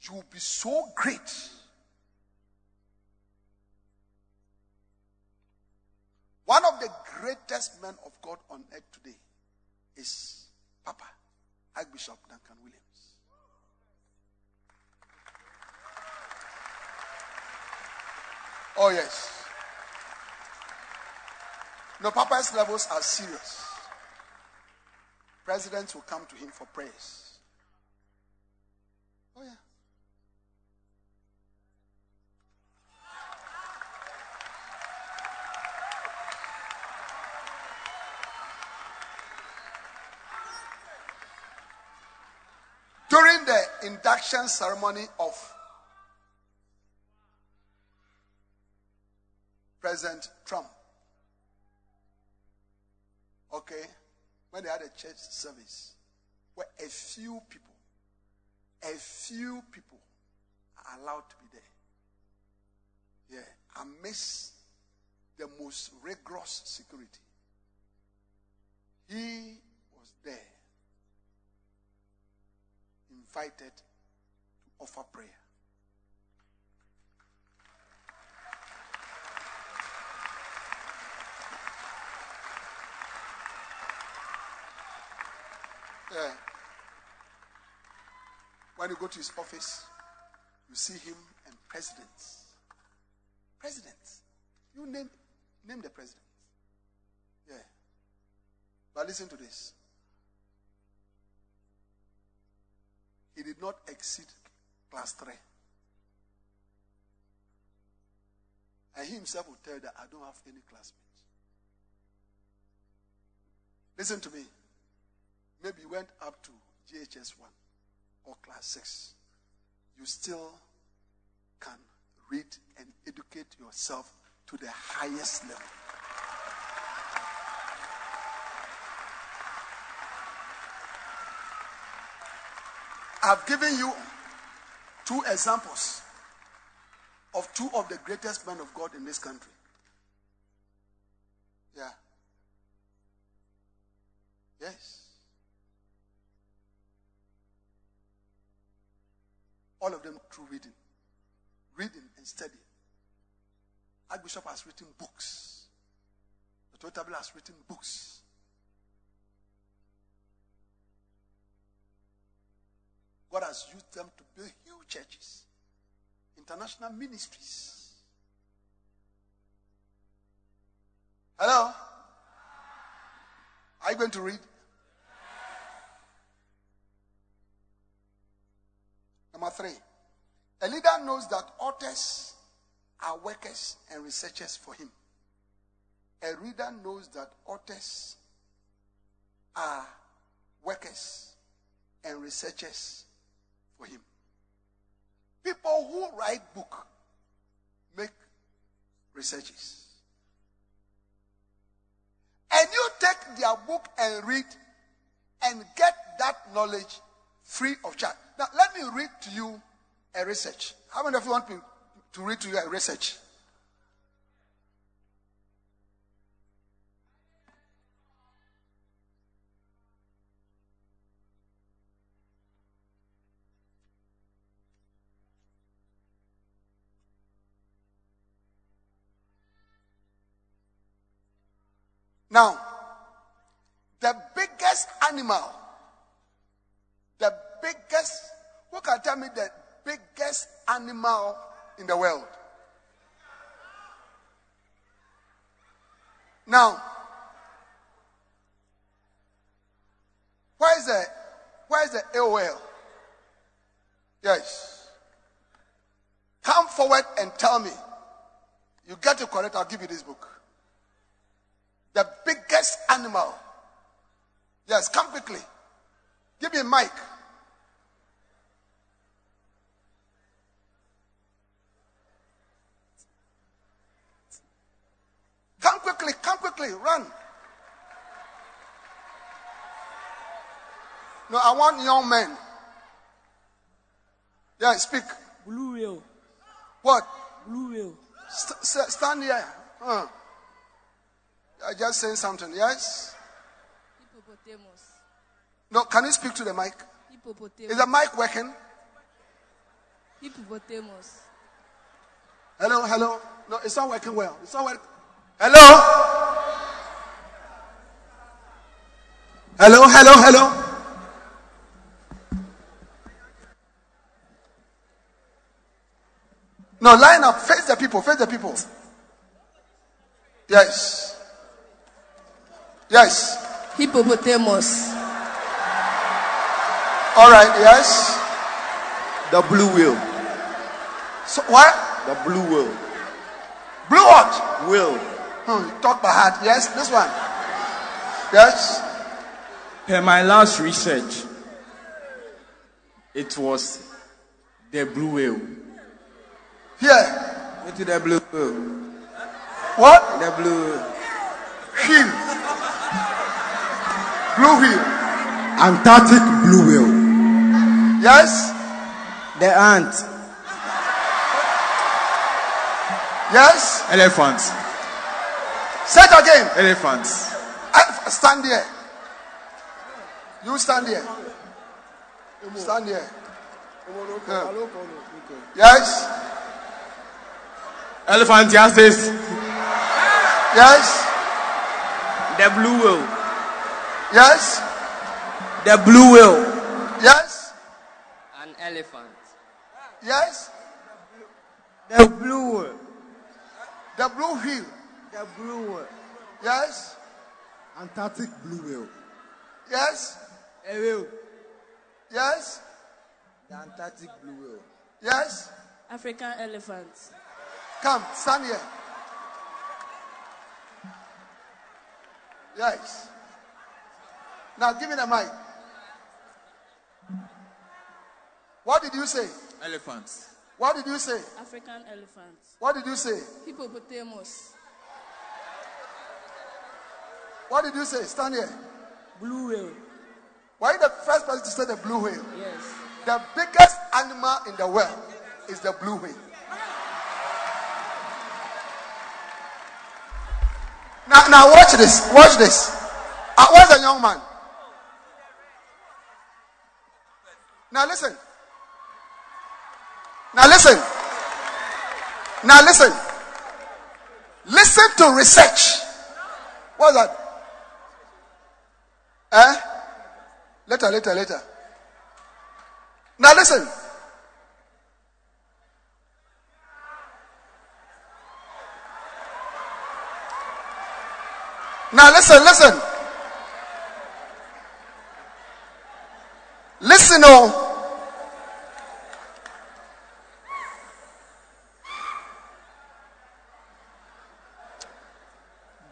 you will be so great. One of the greatest men of God on earth today is Papa, Archbishop Duncan Williams. Oh, yes. No, Papa's levels are serious. Presidents will come to him for prayers. Oh, yeah. During the induction ceremony of President Trump, okay, when they had a church service, where a few people, a few people are allowed to be there. Yeah, amidst the most rigorous security. He was there, invited to offer prayer. Yeah. When you go to his office, you see him and presidents. Presidents. You name name the president. Yeah. But listen to this. He did not exceed class three. And he himself will tell you that I don't have any classmates. Listen to me. Maybe you went up to JHS 1 or class 6. You still can read and educate yourself to the highest level. I've given you two examples of two of the greatest men of God in this country. Yeah. Yes. All of them through reading. Reading and studying. Archbishop has written books. The Total has written books. God has used them to build huge churches, international ministries. Hello? Are you going to read? Number three, a leader knows that authors are workers and researchers for him. A reader knows that authors are workers and researchers for him. People who write book make researches. And you take their book and read and get that knowledge free of charge. Now, let me read to you a research. How many of you want me to read to you a research? Animal, the biggest, who can tell me the biggest animal in the world? Now, where is the where is the AOL? Yes. Come forward and tell me. You get it correct, I'll give you this book. The biggest animal. Yes, come quickly. Give me a mic. Come quickly, come quickly, run. No, I want young men. Yeah, speak. Blue whale. What? Blue whale. St- st- stand here. Uh. I just saying something. Yes? No, can you speak to the mic? Is the mic working? Hippopotamus. Hello, hello. No, it's not working well. It's not working. Hello? Hello, hello, hello. No, line up. Face the people. Face the people. Yes. Yes. Hippopotamus. All right. Yes. The blue whale. So what? The blue whale. Blue what? Whale. Hmm, talk by heart. Yes. This one. Yes. Per my last research, it was the blue whale. Here. Into the blue whale. What? The blue Wheel. Blue wheel. Antarctic blue whale. Yes. The ant. Yes. Elephants. Say it again. Elephants. Stand there. You stand here. Stand here. Yeah. Yes. Elephant justice. Yes. The blue whale. Yes. The blue whale. Yes. An elephant. Yes. The blue whale. The blue wheel. The blue whale. Yes. Antarctic blue whale. Yes. A whale. Yes. The Antarctic blue whale. Yes. African elephant. Come, stand here. Yes. Now give me the mic. What did you say? Elephants. What did you say? African elephants. What did you say? Hippopotamus. What did you say? Stand here. Blue whale. Why are you the first person to say the blue whale? Yes. The biggest animal in the world is the blue whale. Now, now watch this. Watch this. Uh, where's the young man? Now listen. Now listen. Now listen. Listen to research. What's that? Eh? Later, later, later. Now listen. Now listen, listen. Listen, oh.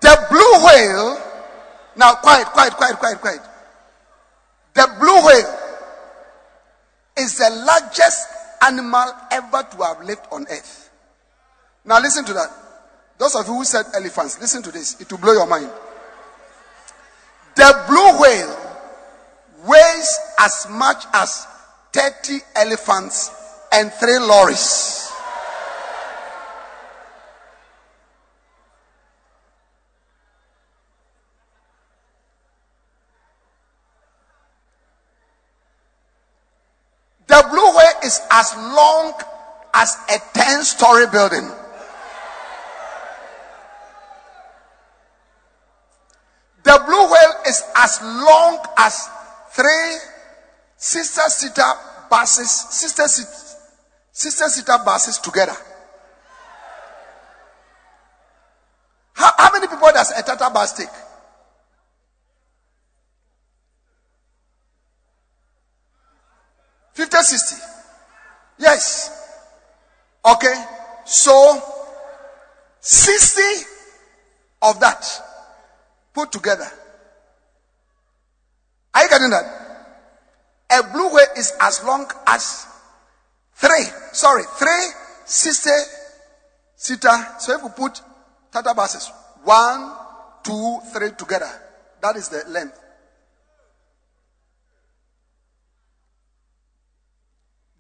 The blue whale. Now, quiet, quiet, quiet, quiet, quiet. The blue whale is the largest animal ever to have lived on earth. Now, listen to that. Those of you who said elephants, listen to this. It will blow your mind. The blue whale weighs as much as 30 elephants and three lorries. The blue whale is as long as a 10 story building. The blue whale is as long as three sister seater buses, sister sister seater buses together. How, how many people does a Tata bus take? Fifty, sixty. Yes. Okay. So, 60 of that put together. Are you getting that? A blue whale is as long as three, sorry, three 60 seater. So if you put Tata buses, one, two, three together, that is the length.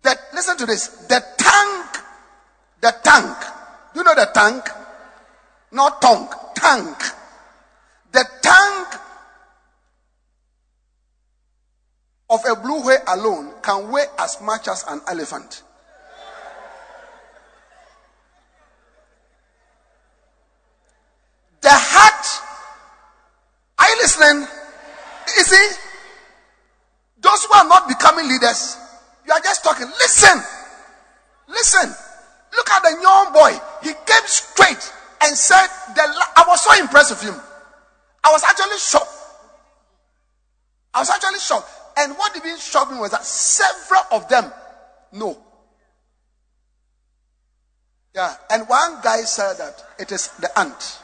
That, listen to this. The tongue, the tongue. Do you know the tongue? Not tongue, tongue. The tongue of a blue whale alone can weigh as much as an elephant. The heart, are you listening? You see, those who are not becoming leaders, you are just talking. Listen. Listen. Look at the young boy. He came straight and said, the, I was so impressed with him. I was actually shocked. I was actually shocked. And what even shocked me was that several of them know. Yeah. And one guy said that it is the ant.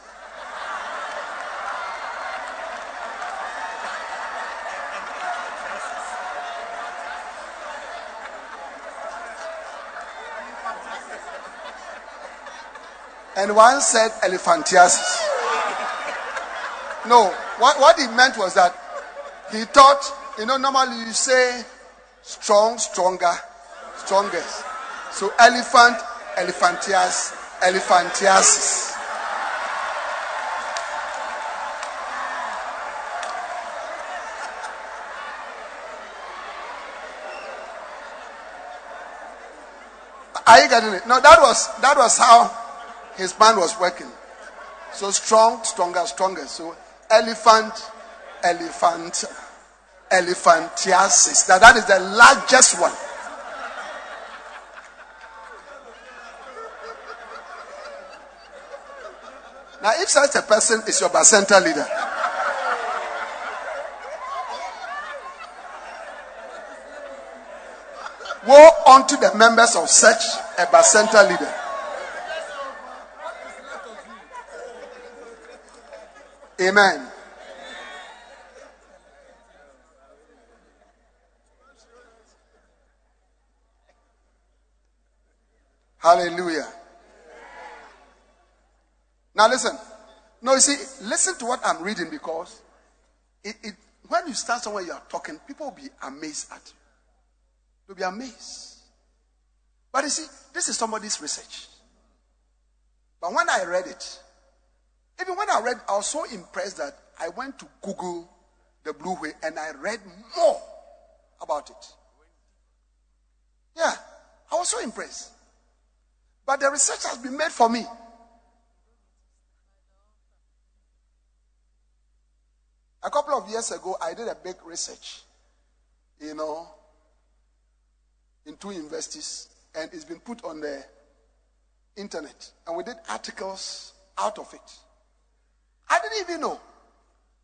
And one said elephantiasis. No, what, what he meant was that he thought, you know, normally you say strong, stronger, strongest. So elephant, elephantias, elephantiasis. Are you getting it? No, that was that was how his mind was working. So strong, stronger, stronger. So elephant, elephant, elephantiasis. That, that is the largest one. Now, if such a person is your Bacenta leader, woe unto the members of such a Bacenta leader. Amen. Hallelujah. Now listen. No, you see, listen to what I'm reading because it, it, when you start somewhere you are talking, people will be amazed at you. They'll be amazed. But you see, this is somebody's research. But when I read it, even when I read, I was so impressed that I went to Google the blue whale and I read more about it. Yeah, I was so impressed. But the research has been made for me. A couple of years ago, I did a big research, you know, in two universities, and it's been put on the internet. And we did articles out of it. I didn't even know.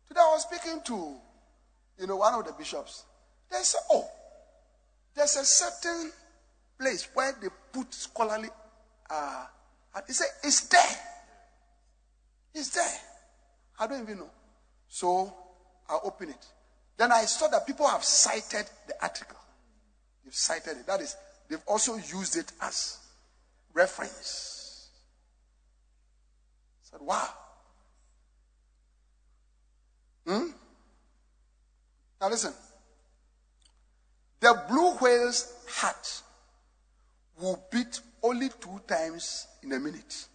Today I was speaking to, you know, one of the bishops. They said, oh, there's a certain place where they put scholarly, uh, and he said, it's there. It's there. I don't even know. So I open it. Then I saw that people have cited the article. They've cited it. That is, they've also used it as reference. I said, wow. Hmm? Now listen. The blue whale's heart will beat only two times in a minute.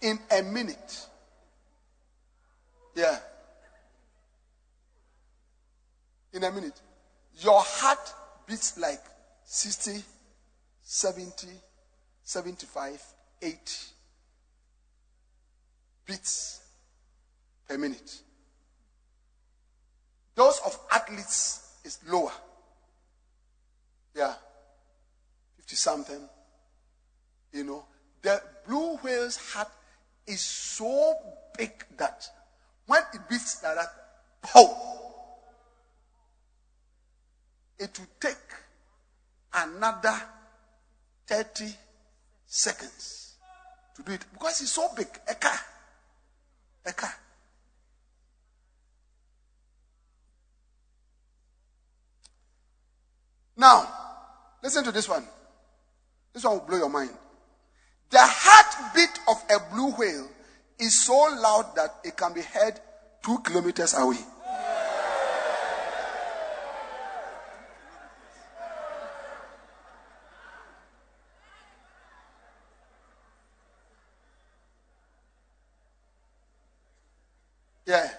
In a minute. Yeah. In a minute. Your heart beats like 60, 70, 75, 80 beats per minute. Those of athletes is lower. Yeah. 50 something. You know. The blue whale's heart is so big that when it beats like that, pow, it will take another 30 seconds to do it because it's so big. A car. A. Now, listen to this one. This one will blow your mind. The heartbeat of a blue whale is so loud that it can be heard two kilometers away. Yeah.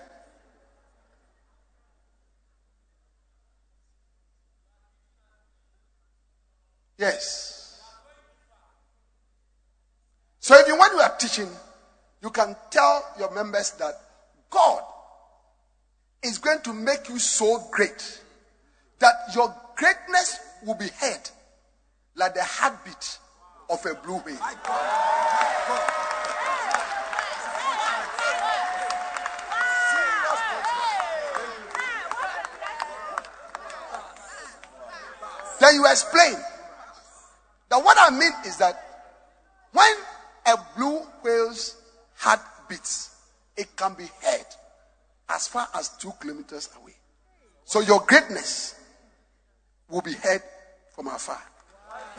Yes. So even when you are teaching, you can tell your members that God is going to make you so great that your greatness will be heard like the heartbeat of a blue whale. Then you explain that what I mean is that when a blue whale's heart beats, it can be heard as far as two kilometers away. So your greatness will be heard from afar.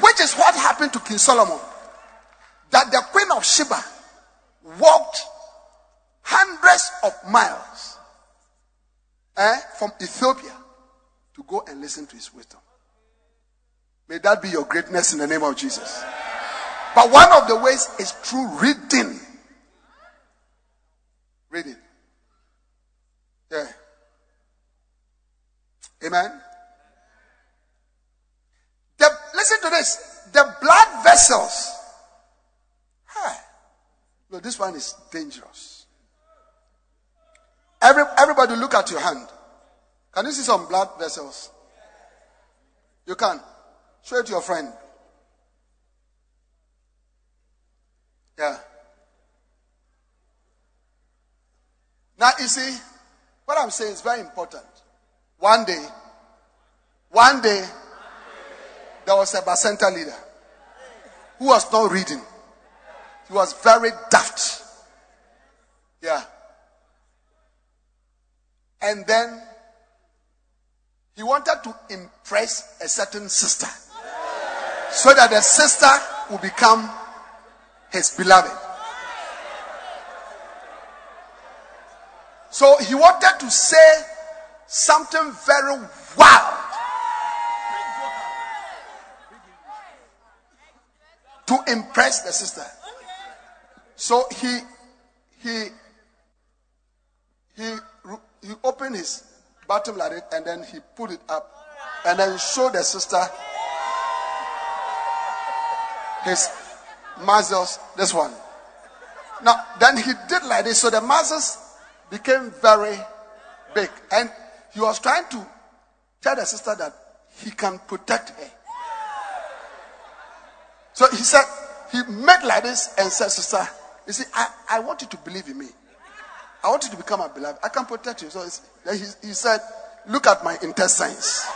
Which is what happened to King Solomon. That the queen of Sheba walked hundreds of miles eh, from Ethiopia to go and listen to his wisdom. May that be your greatness in the name of Jesus. But one of the ways is through reading. Reading. Yeah. Amen. The, listen to this. The blood vessels. Hey. No, this one is dangerous. Every, everybody look at your hand. Can you see some blood vessels? You can. Show it to your friend. Yeah. Now you see, what I'm saying is very important. One day, one day, there was a Bacenta leader who was not reading. He was very daft. Yeah. And then he wanted to impress a certain sister so that the sister will become his beloved. So he wanted to say something very wild to impress the sister. So he he he he opened his bottom like it and then he put it up and then showed the sister his muscles. This one. Now then he did like this, so the muscles became very big, and he was trying to tell the sister that he can protect her. So he said, he made like this and said, Sister, you see, I, I want you to believe in me. I want you to become a beloved. I can protect you. So he, he said, Look at my intestines.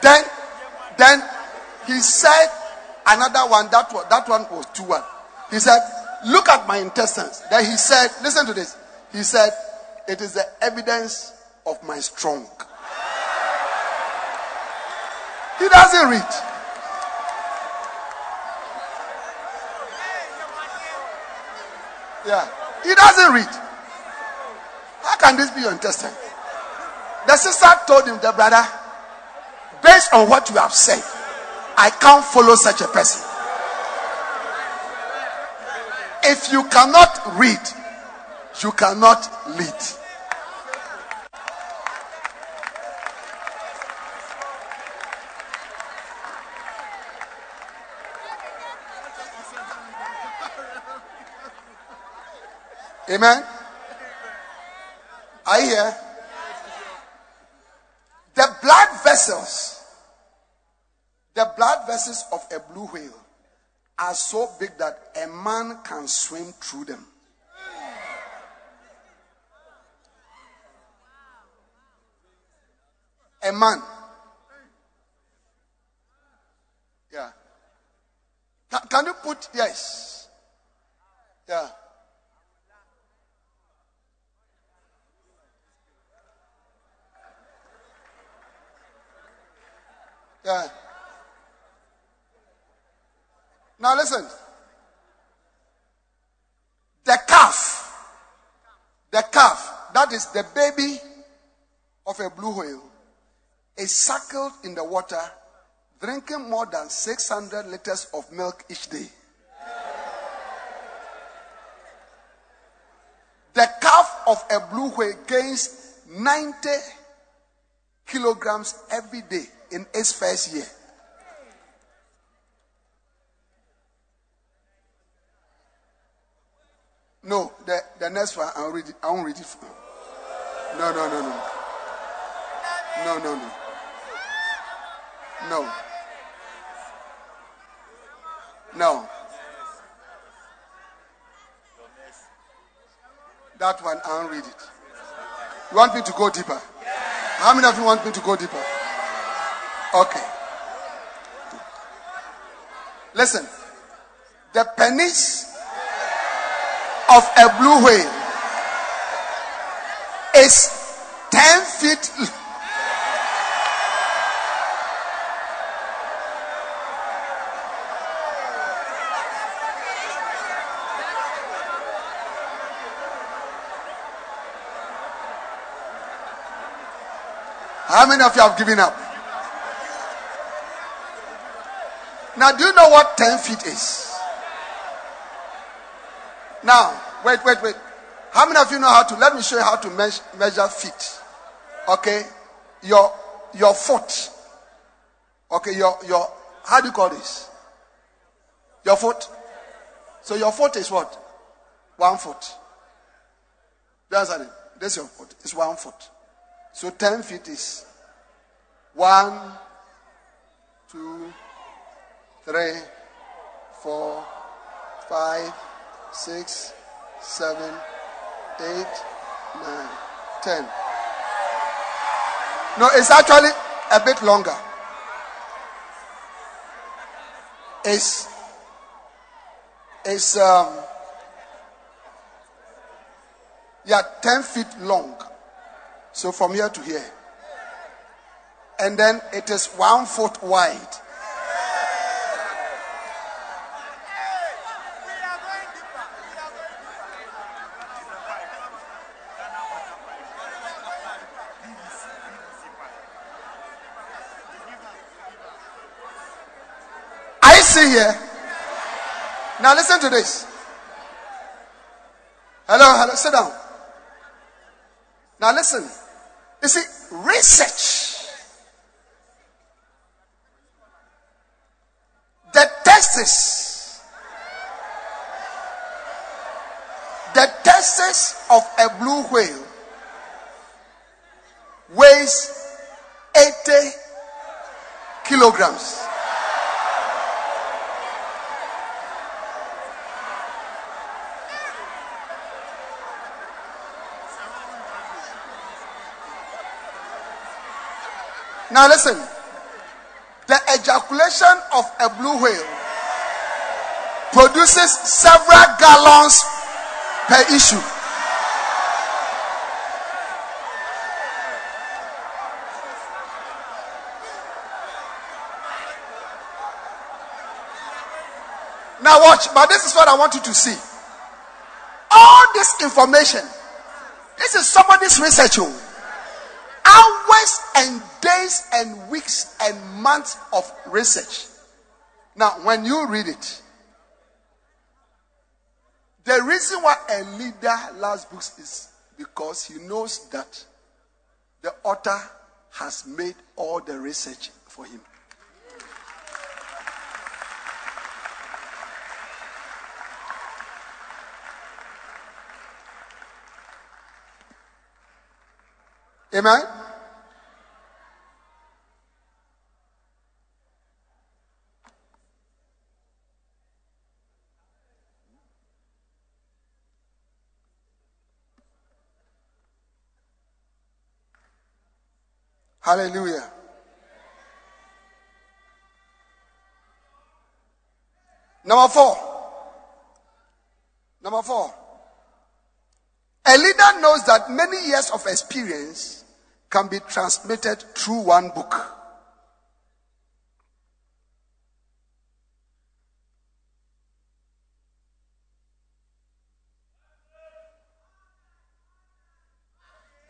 Then, then he said another one. That one, that one was two one. He said, "Look at my intestines." Then he said, "Listen to this." He said, "It is the evidence of my strong." He doesn't read. Yeah, he doesn't read. How can this be your intestine? The sister told him, the brother, based on what you have said, I can't follow such a person. If you cannot read, you cannot lead. Amen. Are you here? The blood vessels, the blood vessels of a blue whale are so big that a man can swim through them. A man. Yeah. Can, can you put, yes. Yeah. Yeah. Now listen. The calf, the calf, that is the baby of a blue whale, is suckled in the water, drinking more than 600 liters of milk each day. The calf of a blue whale gains 90 kilograms every day in its first year. No, the, the next one, I'll read it. I won't read it. for- No, no, no, no. No, no, no. No. No. That one, I'll read it. You want me to go deeper? How many of you want me to go deeper? Okay. Listen. The penis of a blue whale is 10 feet. How many of you have given up? Now, do you know what 10 feet is? Now, wait, wait, wait. How many of you know how to? Let me show you how to measure, feet. Okay, your your foot. Okay, your your how do you call this? Your foot. So your foot is what? One foot. That's it. That's your foot. It's one foot. So ten feet is one, two, three, four, five, six, seven, eight, nine, ten. No, it's actually a bit longer. It's it's um yeah ten feet long. So from here to here. And then it is one foot wide. I see here. Now listen to this. Hello, hello, sit down. Now listen. You see, research. The testes. The testes of a blue whale weighs 80 kilograms. Now listen. The ejaculation of a blue whale produces several gallons per issue. Now watch, but this is what I want you to see. All this information, this is somebody's research. oh hours and days and weeks and months of research. Now, when you read it, the reason why a leader loves books is because he knows that the author has made all the research for him. Amen. Hallelujah. Number four. Number four. A leader knows that many years of experience can be transmitted through one book.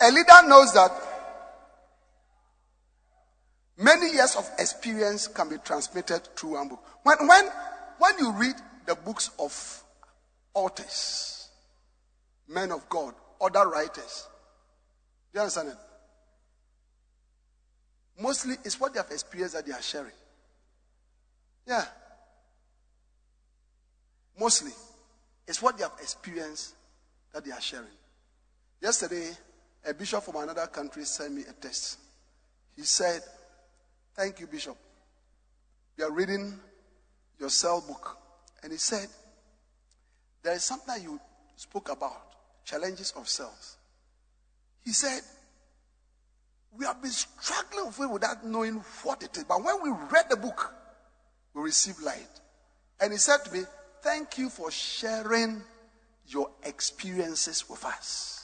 A leader knows that many years of experience can be transmitted through one book. When, when, when you read the books of authors, men of God, other writers. Do you understand it? Mostly it's what they have experienced that they are sharing. Yeah. Mostly it's what they have experienced that they are sharing. Yesterday, a bishop from another country sent me a text. He said, Thank you, Bishop. We are reading your cell book. And he said, There is something you spoke about challenges of cells. He said, We have been struggling with it without knowing what it is. But when we read the book, we received light. And he said to me, Thank you for sharing your experiences with us.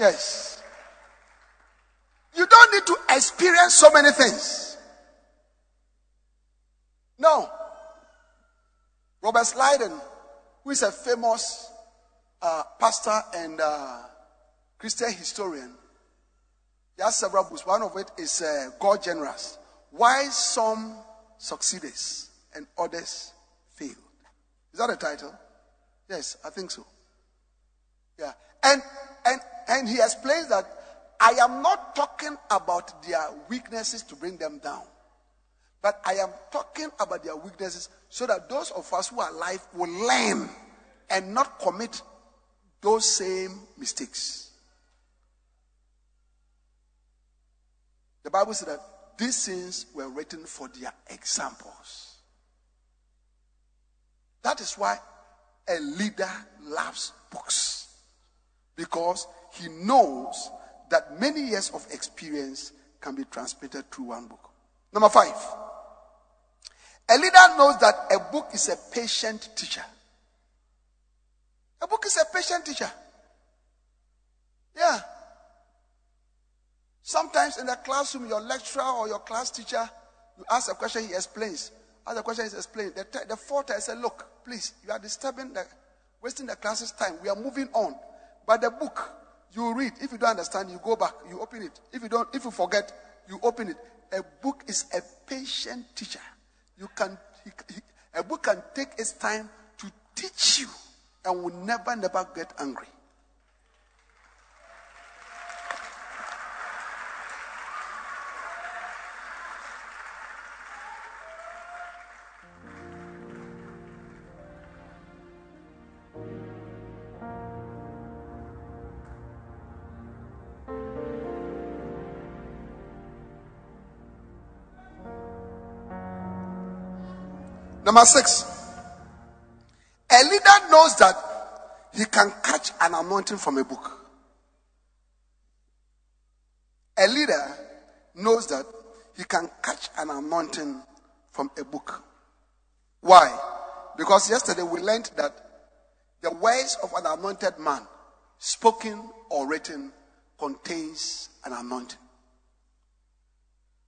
Yes. You don't need to experience so many things. No. Roberts Liardon, who is a famous uh, pastor and uh, Christian historian, he has several books. One of it is uh, God's Generals. Why some succeeded and others failed. Is that a title? Yes, I think so. Yeah. And and and he explains that I am not talking about their weaknesses to bring them down. But I am talking about their weaknesses so that those of us who are alive will learn and not commit those same mistakes. The Bible says that these things were written for their examples. That is why a leader loves books because he knows that many years of experience can be transmitted through one book. Number five, a leader knows that a book is a patient teacher. A book is a patient teacher. Yeah. Sometimes in the classroom, your lecturer or your class teacher, you ask a question, he explains. Ask a question, he explains. The, the fourth, I said, Look, please, you are disturbing the, wasting the class's time. We are moving on. But the book, you read. If you don't understand, you go back, you open it. If you don't, if you forget, you open it. A book is a patient teacher. You can, he, he, a book can take its time to teach you and will never, never get angry. Number six, a leader knows that he can catch an anointing from a book. A leader knows that he can catch an anointing from a book. Why? Because yesterday we learned that the words of an anointed man, spoken or written, contains an anointing.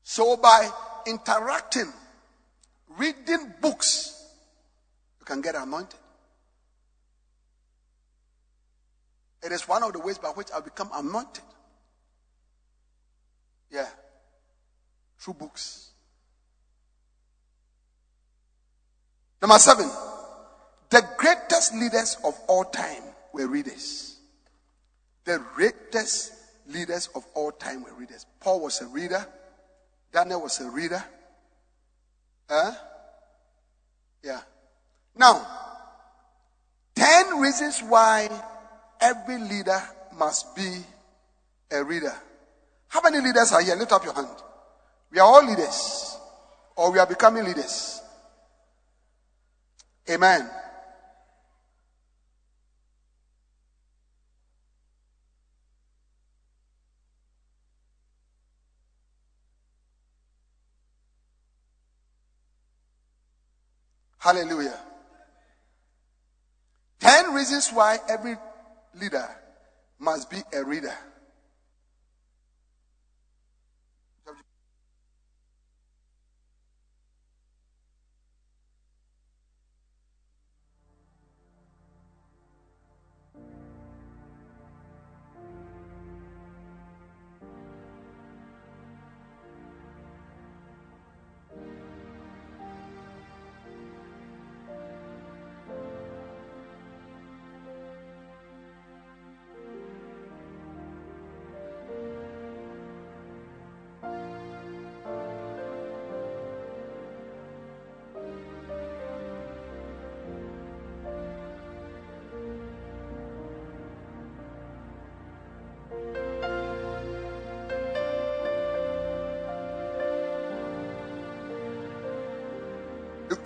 So by interacting reading books, you can get anointed. It is one of the ways by which I become anointed. Yeah. Through books. Number seven. The greatest leaders of all time were readers. The greatest leaders of all time were readers. Paul was a reader. Daniel was a reader. Huh? Yeah. Now, 10 reasons why every leader must be a reader. How many leaders are here? Lift up your hand. We are all leaders, or we are becoming leaders. Amen. Hallelujah. Ten reasons why every leader must be a reader.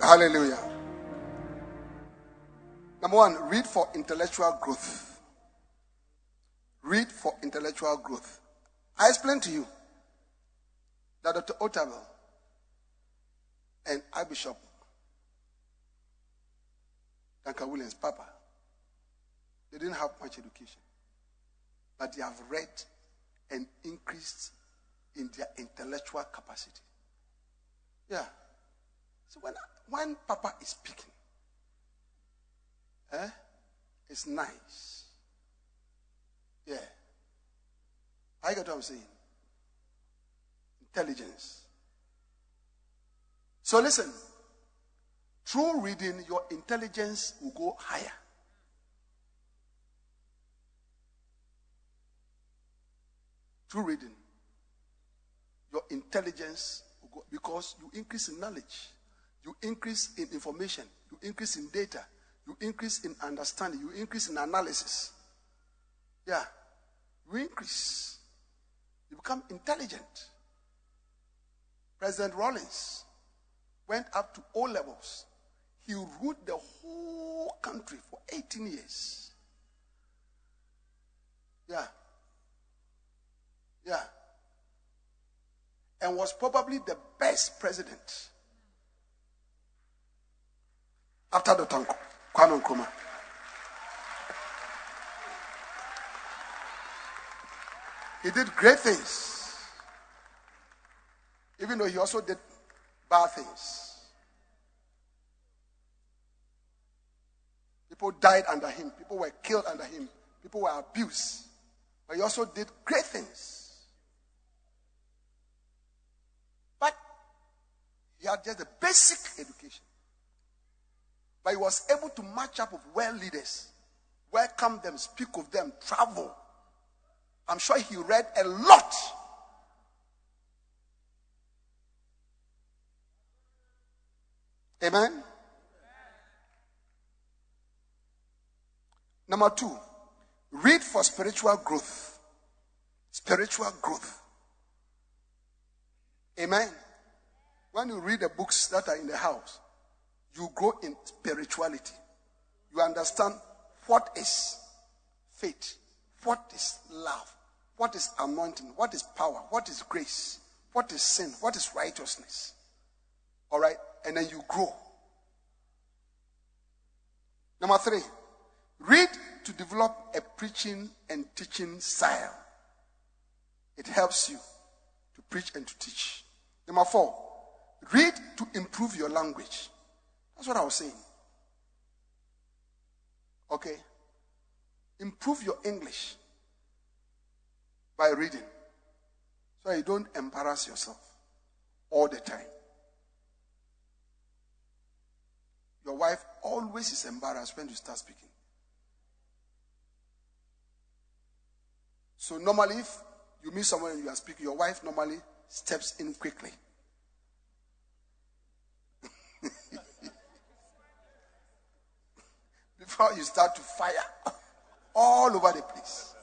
Hallelujah. Number one, read for intellectual growth. Read for intellectual growth. I explained to you that Dr. Otabil and Archbishop Duncan Williams, Papa, they didn't have much education, but they have read and increased in their intellectual capacity. Yeah. So when when Papa is speaking, eh, it's nice. Yeah. I get what I'm saying. Intelligence. So listen. Through reading, your intelligence will go higher. Through reading, your intelligence will go because you increase in knowledge, you increase in information, you increase in data, you increase in understanding, you increase in analysis. Yeah, you increase. You become intelligent. President Rawlings went up to all levels. He ruled the whole country for 18 years. Yeah. Yeah. And was probably the best president after Dr. Kwame Nkrumah. He did great things. Even though he also did bad things. People died under him. People were killed under him. People were abused. But he also did great things. But he had just a basic education. But he was able to match up with world leaders, welcome them, speak with them, travel. I'm sure he read a lot. Amen. Number two, read for spiritual growth. Spiritual growth. Amen. When you read the books that are in the house, you grow in spirituality. You understand what is faith, what is love, what is anointing, what is power, what is grace, what is sin, what is righteousness. All right? And then you grow. Number three, read to develop a preaching and teaching style. It helps you to preach and to teach. Number four, read to improve your language. That's what I was saying. Okay? Improve your English by reading so you don't embarrass yourself all the time. Your wife always is embarrassed when you start speaking. So normally, if you meet someone and you are speaking, your wife normally steps in quickly. Before you start to fire all over the place.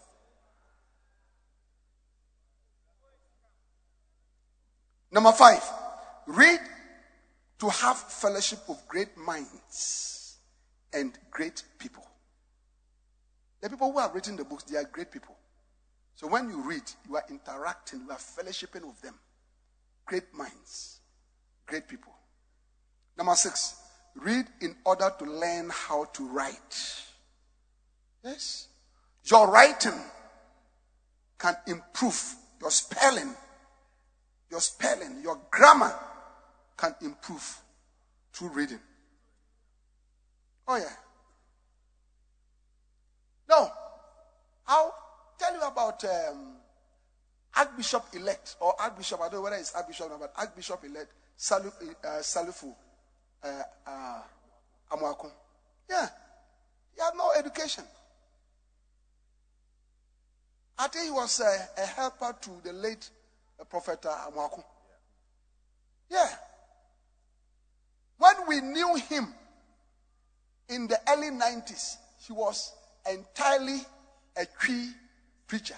Number five, read to have fellowship of great minds and great people. The people who have written the books, they are great people. So when you read, you are interacting, you are fellowshipping with them. Great minds, great people. Number six, read in order to learn how to write. Yes. Your writing can improve your spelling, your spelling, your grammar can improve through reading. Oh, yeah. No. I'll tell you about um, Archbishop elect or Archbishop, I don't know whether it's Archbishop or not, but Archbishop elect uh, Salifu uh, uh. Yeah. He had no education. I think he was a, a helper to the late uh, Prophet uh, Amoako. Yeah. When we knew him in the early 90s, he was entirely a Twi preacher.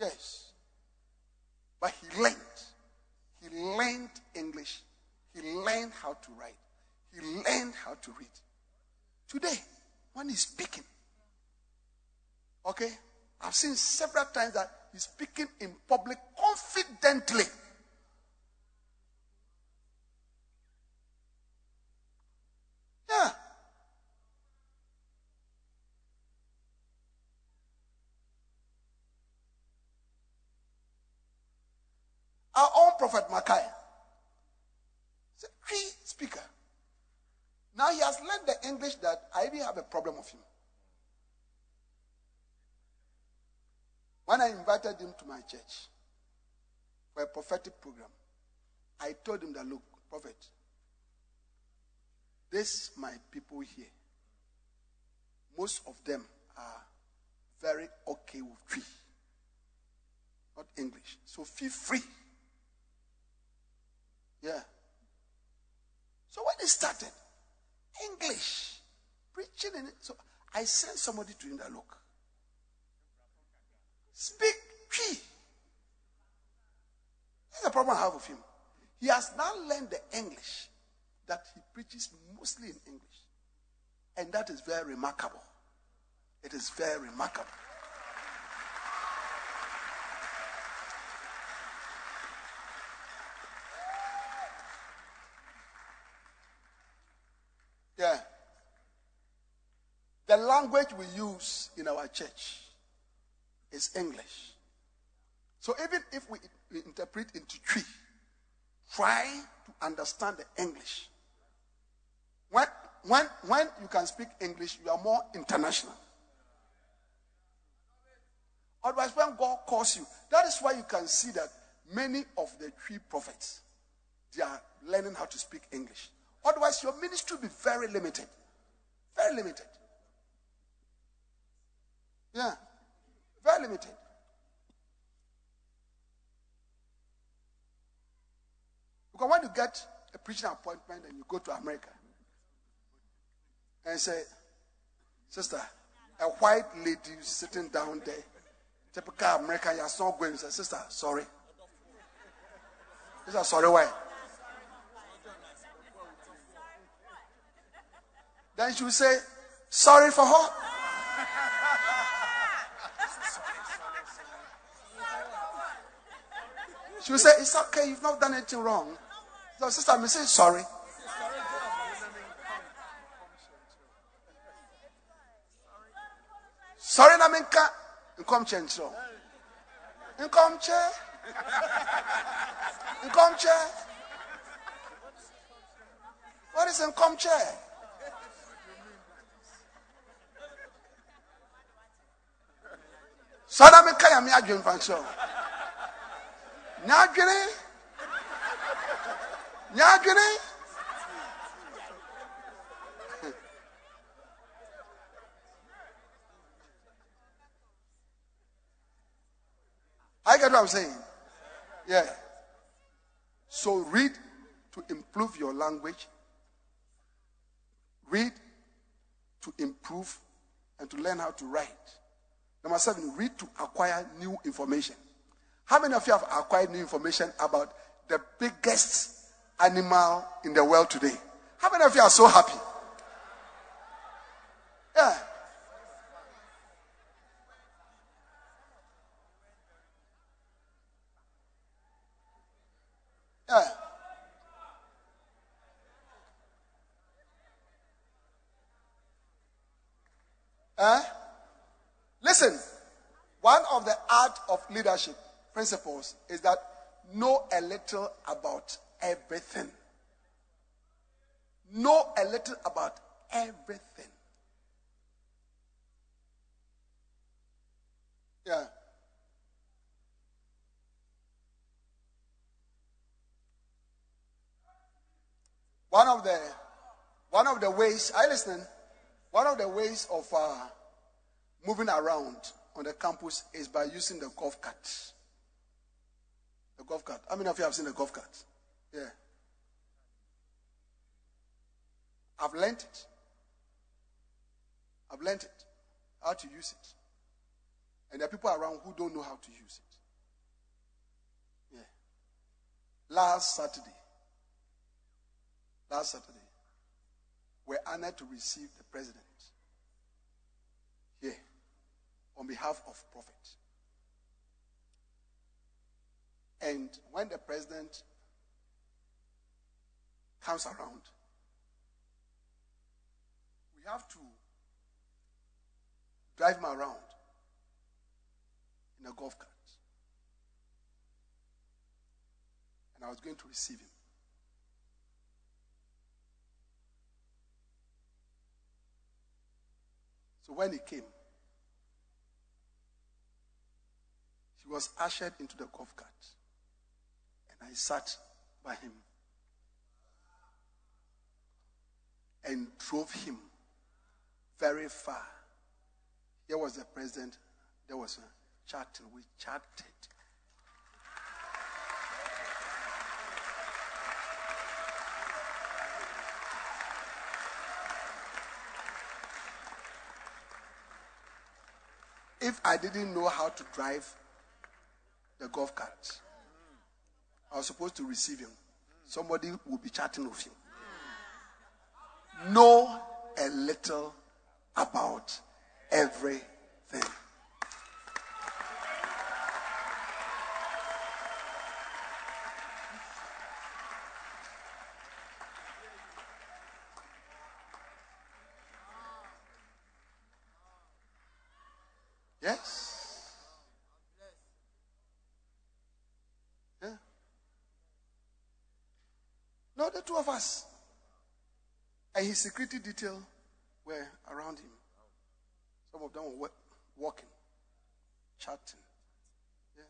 Yes. But he learned. He learned English. He learned how to write. He learned how to read. Today, when he's speaking, okay, I've seen several times that he's speaking in public confidently. Yeah. Our own prophet Micaiah. He's a great speaker. Now he has learned the English that I even have a problem with him. When I invited him to my church for a prophetic program, I told him that, look, prophet, this my people here, most of them are very okay with Twi, not English. So feel free. Yeah. So when it started, English, preaching in it. So I sent somebody to him that look. Speak Twi. That's the problem I have with him. He has now learned the English that he preaches mostly in English. And that is very remarkable. It is very remarkable. Yeah. The language we use in our church is English. So even if we, we interpret into Twi, try to understand the English. When, when, when you can speak English, you are more international. Otherwise, when God calls you, that is why you can see that many of the Twi prophets, they are learning how to speak English. Otherwise, your ministry will be very limited. Very limited. Yeah. Very limited. Because when you get a preaching appointment and you go to America and say, Sister, a white lady sitting down there, typical American, you're not going. Say, Sister, sorry. Sister, sorry, why? Then she will say, Sorry for her. She will say, It's okay, you've not done anything wrong. So, sister, may say sorry. Sorry, na minka. Nkom chencho. Nkom che. Nkom che. What is nkom che? Sorry, na minka ya mi adwen fanso. Nyadwene. Nyadwene. I get what I'm saying. Yeah. So read to improve your language. Read to improve and to learn how to write. Number seven, read to acquire new information. How many of you have acquired new information about the biggest animal in the world today? How many of you are so happy? Yeah. Yeah. Eh? Listen, one of the art of leadership principles is that know a little about everything. Know a little about everything. Yeah. One of the one of the ways I listen, one of the ways of uh, moving around on the campus is by using the golf cart. The golf cart. How many of you have seen the golf cart? Yeah. I've learned it. I've learned it. How to use it. And there are people around who don't know how to use it. Yeah. Last Saturday. Last Saturday. We were honored to receive the president here on behalf of Prophet. And when the president comes around, we have to drive him around in a golf cart. And I was going to receive him. So when he came, he was ushered into the golf cart. And I sat by him and drove him very far. Here was the president. There was a chatting. We chatted. If I didn't know how to drive the golf cart, I was supposed to receive him. Somebody will be chatting with him. Know a little about everything. Yes. Yeah. No, the two of us. And his security detail were around him. Some of them were walking, chatting. Yeah.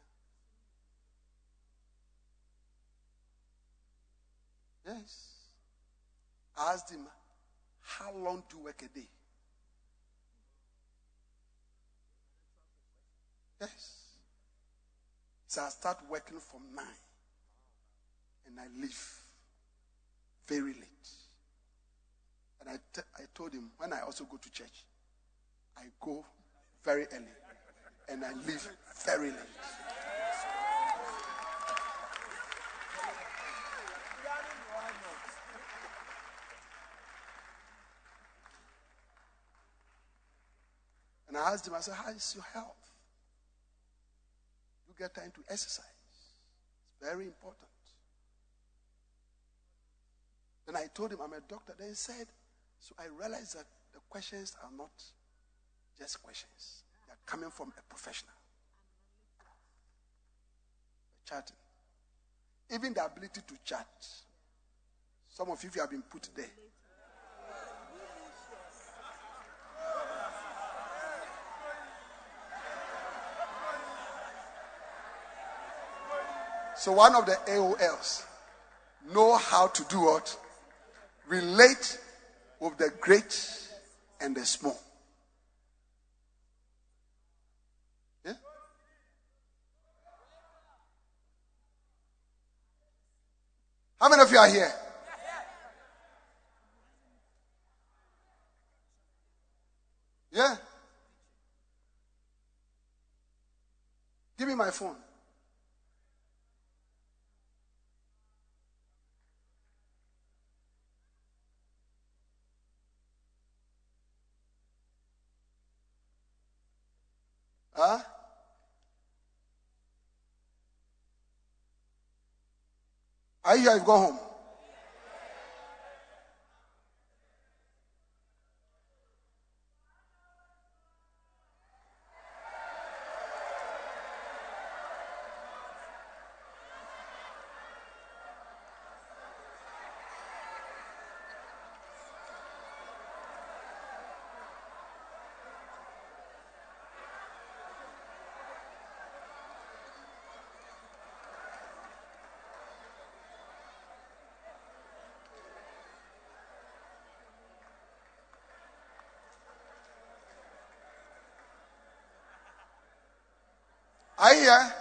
Yes. I asked him, How long do you work a day? Yes. So I start working from nine and I leave very late. And I, t- I told him when I also go to church, I go very early and I leave very late. And I asked him, I said, How is your health? You get time to exercise. It's very important. Then I told him I'm a doctor. Then he said, So I realized that the questions are not just questions, they are coming from a professional. Chatting. Even the ability to chat. Some of you have been put there. So one of the AOLs know how to do what? Relate with the great and the small. Yeah? How many of you are here? Yeah? Give me my phone. Huh? Are you here? You've gone home. Are you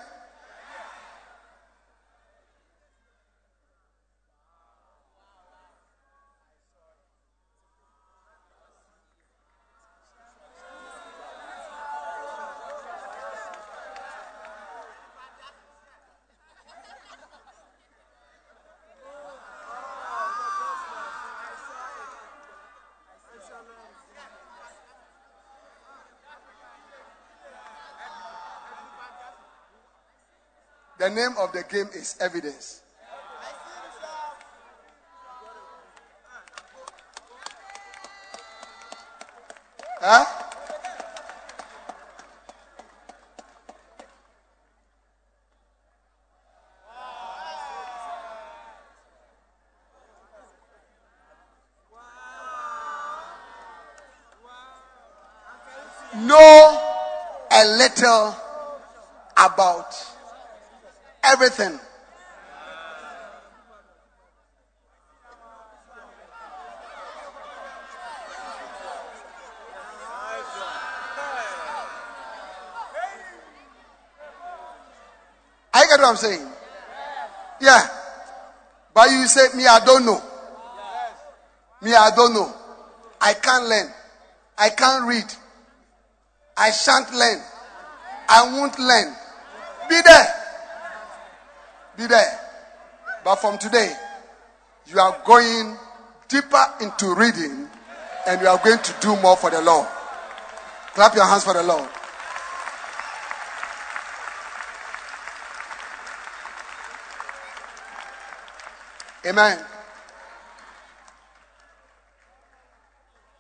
The name of the game is evidence. Huh? Know a little about everything. I get what I'm saying. Yeah. But you say, me, I don't know. Me, I don't know. I can't learn. I can't read. I shan't learn. I won't learn. Be there. Be there. But from today, you are going deeper into reading and you are going to do more for the Lord. Clap your hands for the Lord. Amen.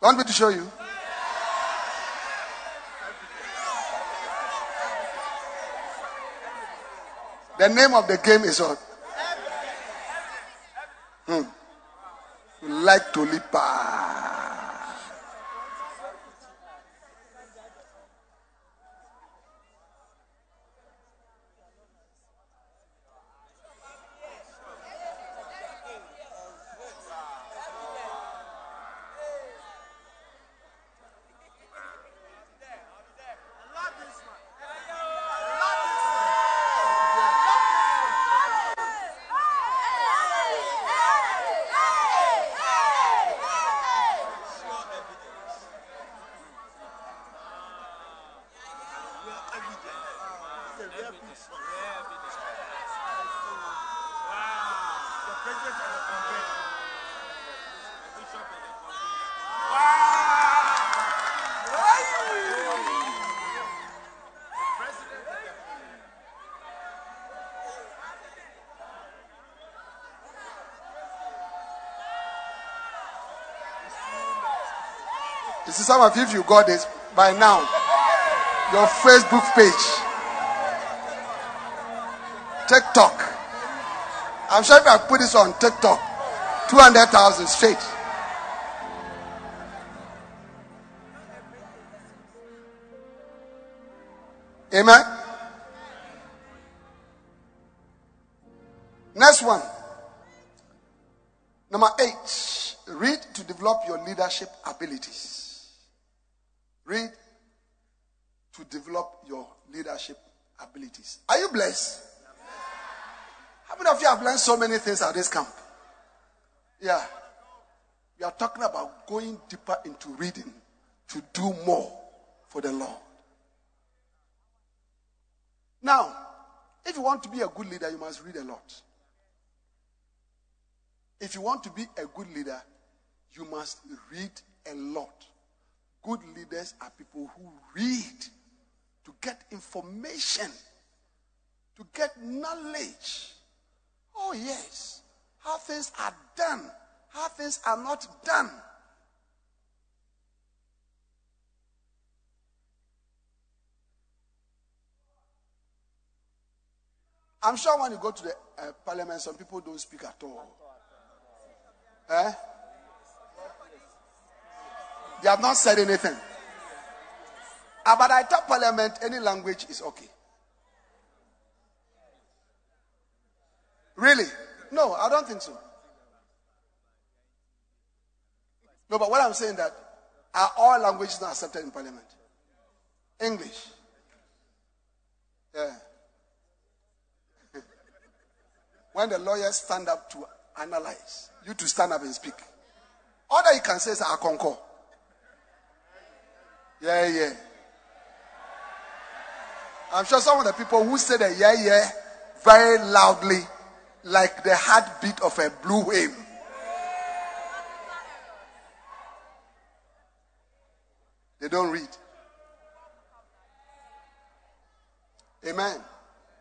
Want me to show you? The name of the game is what? Hmm. You like to leap. Some of you, if you got this by now, your Facebook page, TikTok. I'm sure if I put this on TikTok, 200,000 straight. Amen. Next one. Number eight. Read to develop your leadership abilities. Read to develop your leadership abilities. Are you blessed? How many of you have learned so many things at this camp? Yeah. We are talking about going deeper into reading to do more for the Lord. Now, if you want to be a good leader, you must read a lot. If you want to be a good leader, you must read a lot. Good leaders are people who read to get information, to get knowledge. Oh, yes. How things are done, how things are not done. I'm sure when you go to the uh, parliament, some people don't speak at all. Eh? They have not said anything. Uh, but I tell parliament any language is okay. Really? No, I don't think so. No, but what I'm saying that are all languages not accepted in parliament? English. Yeah. when the lawyers stand up to analyze, you to stand up and speak. All that you can say is I concur. Yeah, yeah. I'm sure some of the people who say the yeah, yeah very loudly, like the heartbeat of a blue whale. They don't read. Amen.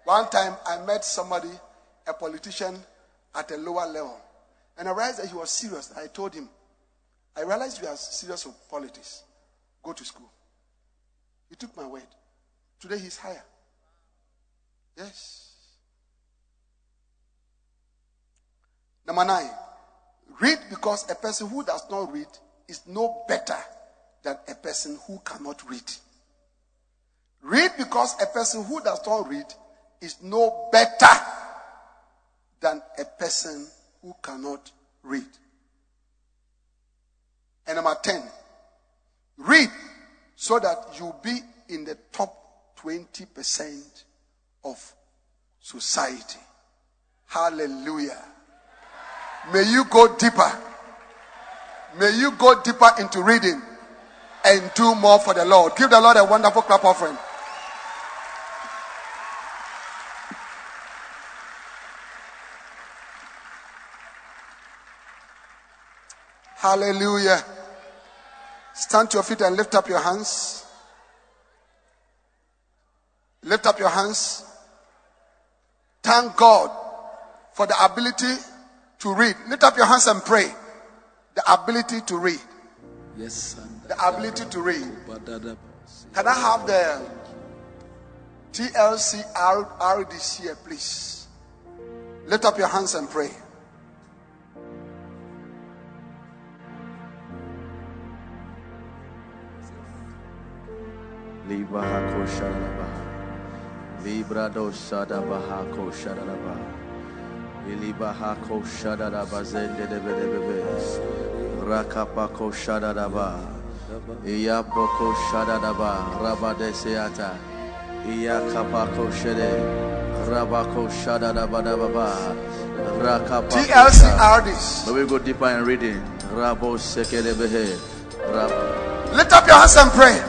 One time I met somebody, a politician at a lower level, and I realized that he was serious. I told him, I realized you are serious with politics. Go to school. He took my word. Today he's higher. Yes. Number nine, read because a person who does not read is no better than a person who cannot read. Read because a person who does not read is no better than a person who cannot read. And number 10, read so that you'll be in the top 20% of society. Hallelujah. May you go deeper. May you go deeper into reading and do more for the Lord. Give the Lord a wonderful clap offering. Hallelujah. Stand to your feet and lift up your hands. Lift up your hands. Thank God for the ability to read. Lift up your hands and pray. The ability to read. Yes, The ability to read. Can I have the TLC RDC here, please? Lift up your hands and pray. Libra. Libra ko shadalabaha. Iliba hako shadalaba zende de bede bebe. Rakapa ko shadalaba. Iyaboko shadalaba. Rabade seata. Iyakapa ko shede. Rabako shadalaba da baba. Rakapa ko TLC sha- RDs. May we go deeper in reading. Rabo Lift up your hands and pray.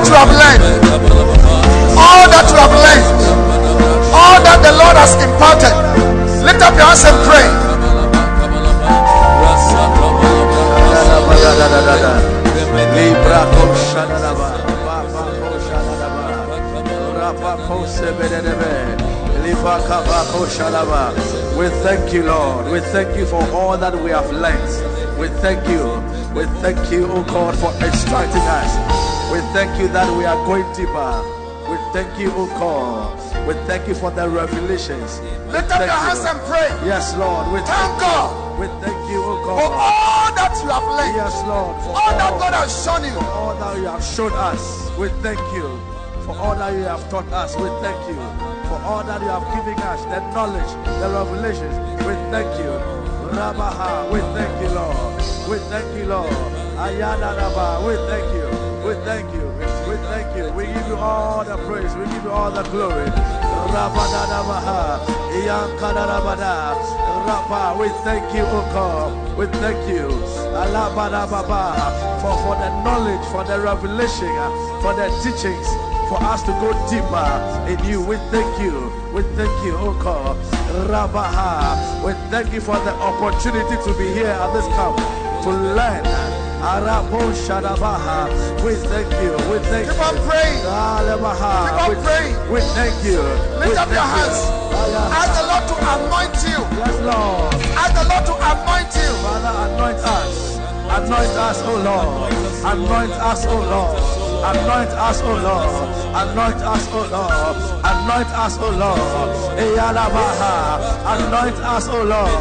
That you have learned. All that you have learned. All that the Lord has imparted. Lift up your hands and pray. We thank you, Lord. We thank you for all that we have learned. We thank you. We thank you, oh God, for instructing us. We thank you that we are going deeper. We thank you, oh God. We thank you for the revelations. Lift up your hands and pray. Yes, Lord. We Thank thank God. We thank you, oh God. for all that you have learned. Yes, Lord. For All that God has shown you. all that you have shown us. We thank you. For all that you have taught us, we thank you. For all that you have given us, the knowledge, the revelations, we thank you. Rabaha, we thank you, Lord. We thank you, Lord. Ayana Rabba, we thank you. We thank you. We thank you. We give you all the praise. We give you all the glory. Rabadadabaha, Iyankadadabada. Rabba, we thank you, O God. We thank you. Alabadababa, For, for the knowledge, for the revelation, for the teachings, for us to go deeper in you. We thank you. We thank you, O God. Rabaha. We thank you for the opportunity to be here at this camp to learn, Arapo Shadabaha. We thank you. We thank Keep you. on praying. Keep on We- praying. We thank you. Lift up your hands. Ask the Lord to anoint you. Yes, Lord. Ask the Lord to anoint you. Father, anoint us. Anoint us, O Lord. Anoint us, O Lord. Anoint us, O Lord. Anoint us, O Lord. Anoint us, O Lord. Anoint us, O Lord.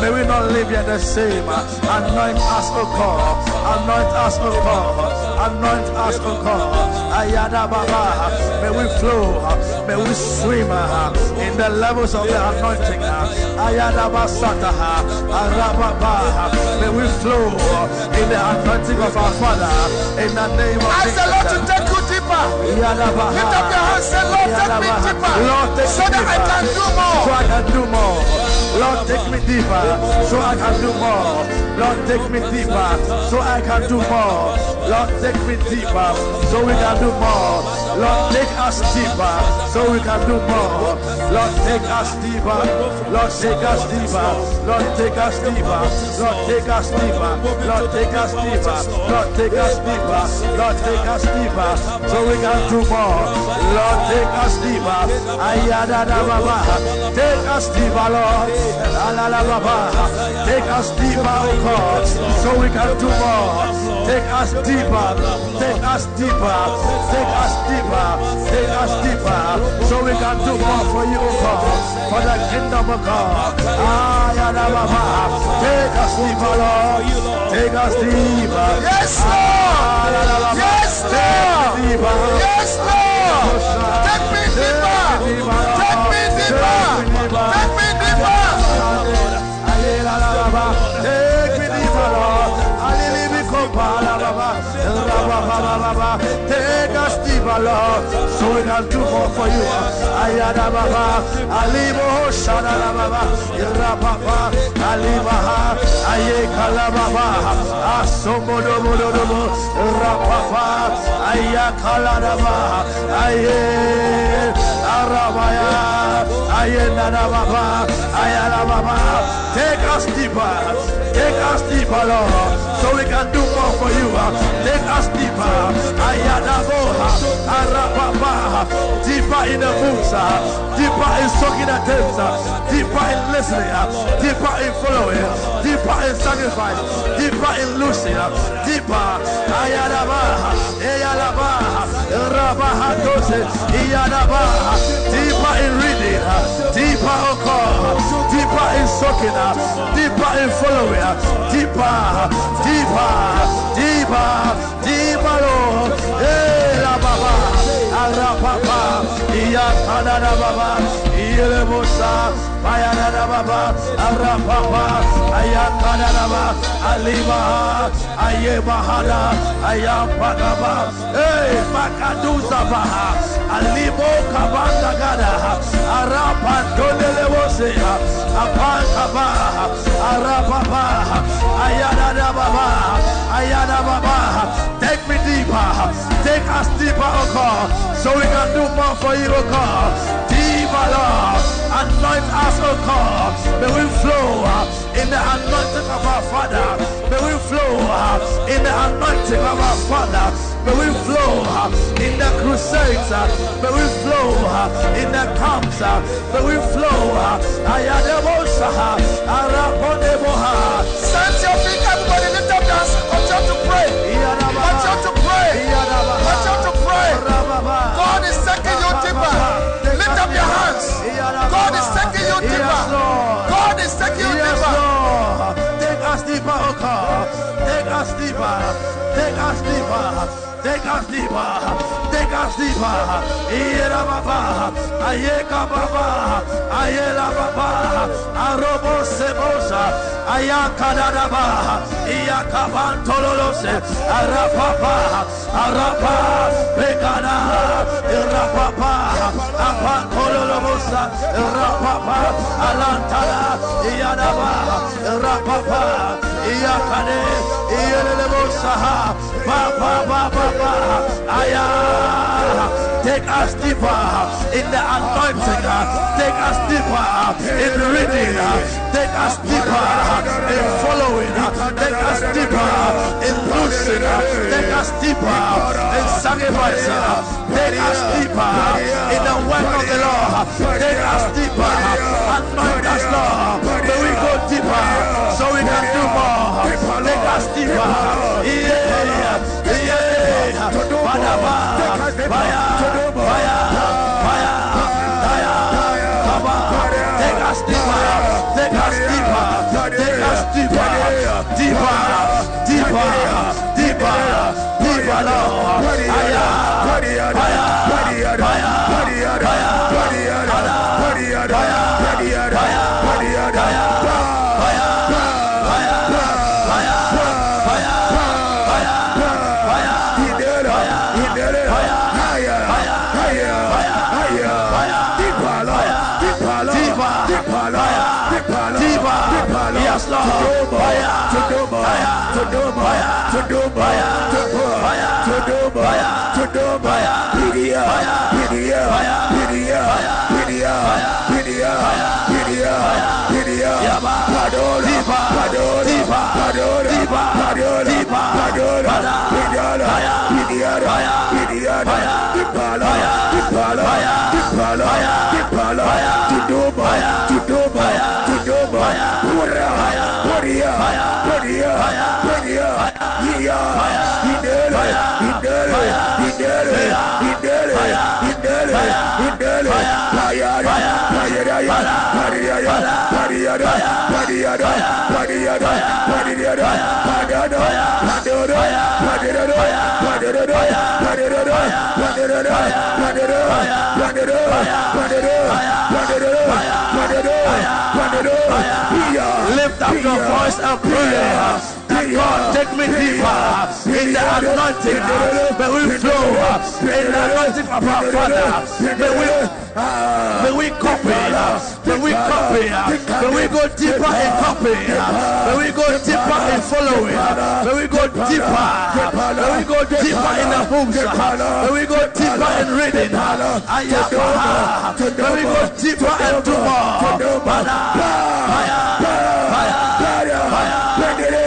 May we not live yet the same. Anoint us, O God. Anoint us, O God. Anoint us, O God. Ayada Baba. May we flow. May we swim uh, in the levels of the anointing. uh. Ayada Basata. Arababa. May we flow in the anointing of our Father. In the name of Ask the Lord to take you deeper. Lift up your hands. Say, Lord, take me deeper. Lord, take So that I can do So more. I can do more. Lord, take me deeper. So I can do more. Lord, take me deeper. So I can do more. Lord, take me deeper. So we can do more. Lord, take us deeper. So we can do more. Lord, take us deeper. Lord, take us deeper. Lord, take us deeper. Lord, take us deeper. Lord, take us deeper. Lord, take us deeper. Lord, take us deeper. So we can do more. Lord, take us deeper. Ayada da. Take us deeper, Lord. La la baba. Take us deeper, oh God. So we can do more. Take us deeper. Take us deeper. Take us deeper. Take us deeper. So we can do more for you, God. For the kingdom of God. Ayada baba. Take us deeper, Lord. Take us deeper. Yes, Lord. Yes, Lord. Yes, Lord. Take me deeper. Take me deeper. Take us deeper, Lord, so we can do more for you. Ayada Baba, Alibo Shada Baba, Irababa, Alibaha, Ayekala Baba, Asomodo Modobo, Rapapa, Ayakala Baba, Aye, Arabaya, Ayena Baba, Ayala Baba. Take us deeper, take us deeper, Lord, so we can do more for you. Take us deeper, Ayana Boha, Arababa, deeper in the books, deeper in soaking tapes, deeper in listening, deeper in following, deeper in sacrifice, deeper in losing, deeper, Ayana Baha, Ayana Baha, Rabaha Dose, Ayana deeper in reading, deeper, oh God, deeper in soaking, deeper in following, deeper, deeper, deeper, deeper, Lord. Eh, la baba, arapapa, iya kanada baba, bayana baba, arapapa, aya kanada baba, aliba, aye bahada, aya pagaba, eh, makaduza baha, alibo kabanda gada, arapa dodele wose, apakaba, arapapa, ayana baba, take me deeper, take us deeper, oh God, so we can do more for you, oh God. Lord, anoint us, oh God. May we flow uh, in the anointing of our Father. May we flow uh, in the anointing of our Father. May we flow uh, in the crusades. May we flow in the camps. May we flow. Ayadebosa, Arapodeboha. Deeper. God is taking you deeper. Take us deeper, oh God. Take us deeper. Take us deeper. Take us deeper. Take us deeper. Ira baba. Ayeka baba. Ayela baba. Arobo sebosa. Ayaka dadaba. Iyaka bantololose. Arapapa. Arapa. Pekana. Irapapa. Apakololobosa. Irapapa. Alantala. Iyadaba. Irapapa. Iyakane. Iyelelebosa. Ba ba ba ba ba. Aya. Take us deeper in the anointing. Take us deeper in reading. Take us deeper in following. Take us deeper in losing. Take us deeper in sacrificing. Take us deeper in the work of the Lord. Take us deeper. Anoint us, Lord. Go deeper so we can do more. Take us deeper. Pigara, Pigara, Pigara, Pigara, Tipala, Tipala, Tipala, Tipala, Tidoba, Tidoba, Tidoba, Pura, Puria, Puria, Puria, Yia, Hidere, Hidere, Hidere, Hidere, Hidere, Lift up your voice and pray. God take me deeper in the anointing. May we flow in the anointing of our Father. May we May we copy. May we copy. May we go deeper in copy. May we go deeper in following. May we go deeper. May we go deeper in the books. May we go deeper in reading. May we go deeper and do more. Bada. Fire. Fire. Fire.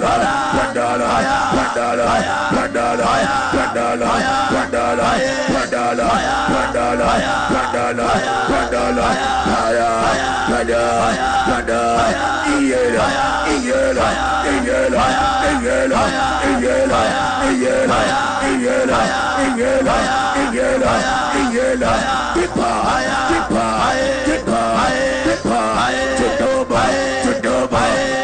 Deeper, deeper.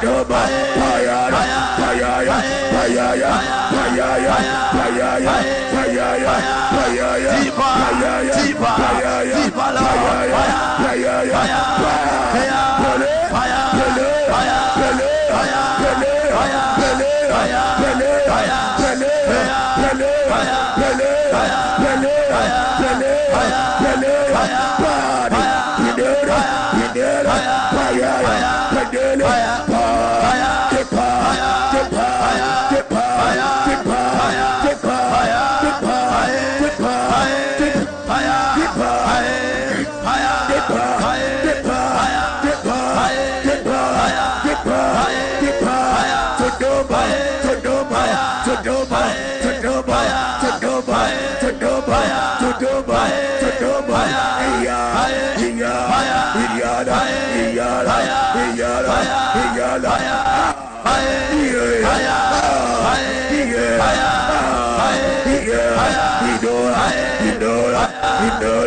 Kama Payara Payaya Payaya Payaya Payaya Payaya Payaya Payaya Payaya Payaya Payaya Payaya Pele Pele Pele Pele Pele Pele Pele Haya. Haya. Fire!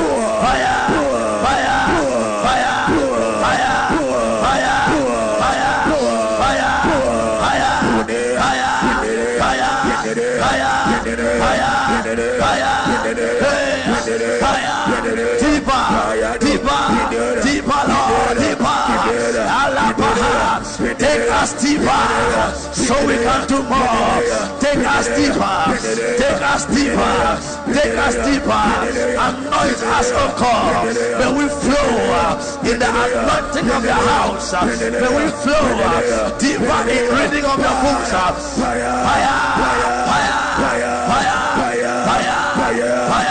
Deeper, deeper, deeper. Take us deeper so we can do more. Take us deeper, take us deeper, take us deeper. Anoint us, oh God. May we flow in the anointing of your house. May we flow deeper in reading of your books. Fire, fire, fire, fire,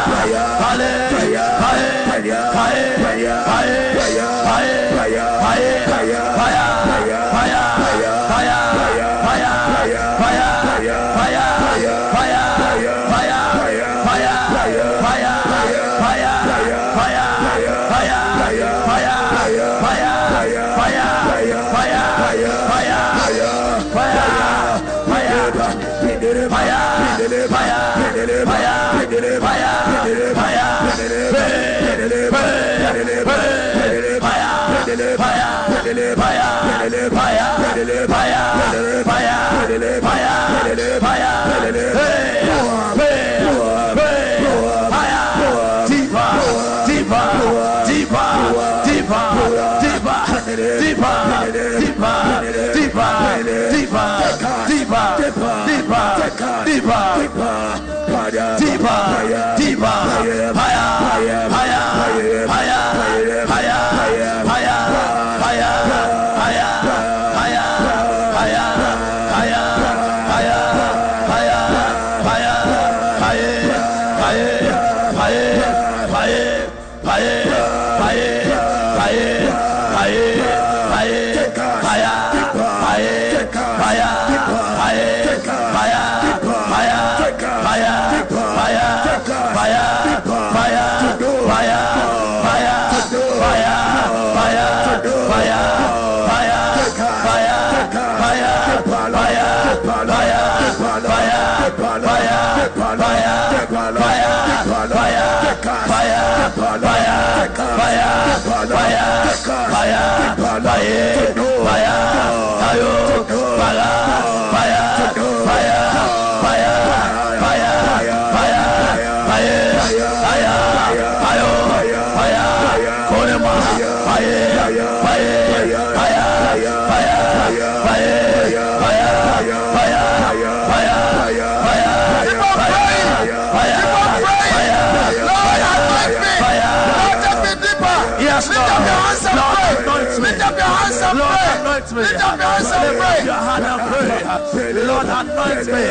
anoint me.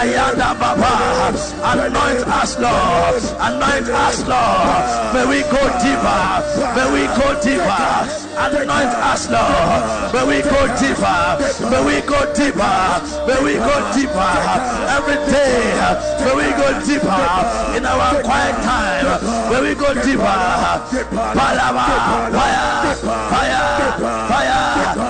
Ayanda Baba. Anoint us, Lord. Anoint us, Lord. May we go deeper. May we go deeper. Anoint us, Lord. May we go deeper. May we go deeper. May we go deeper. Every day. May we go deeper. In our quiet time. May we go deeper. Palava. Fire. Fire. Fire.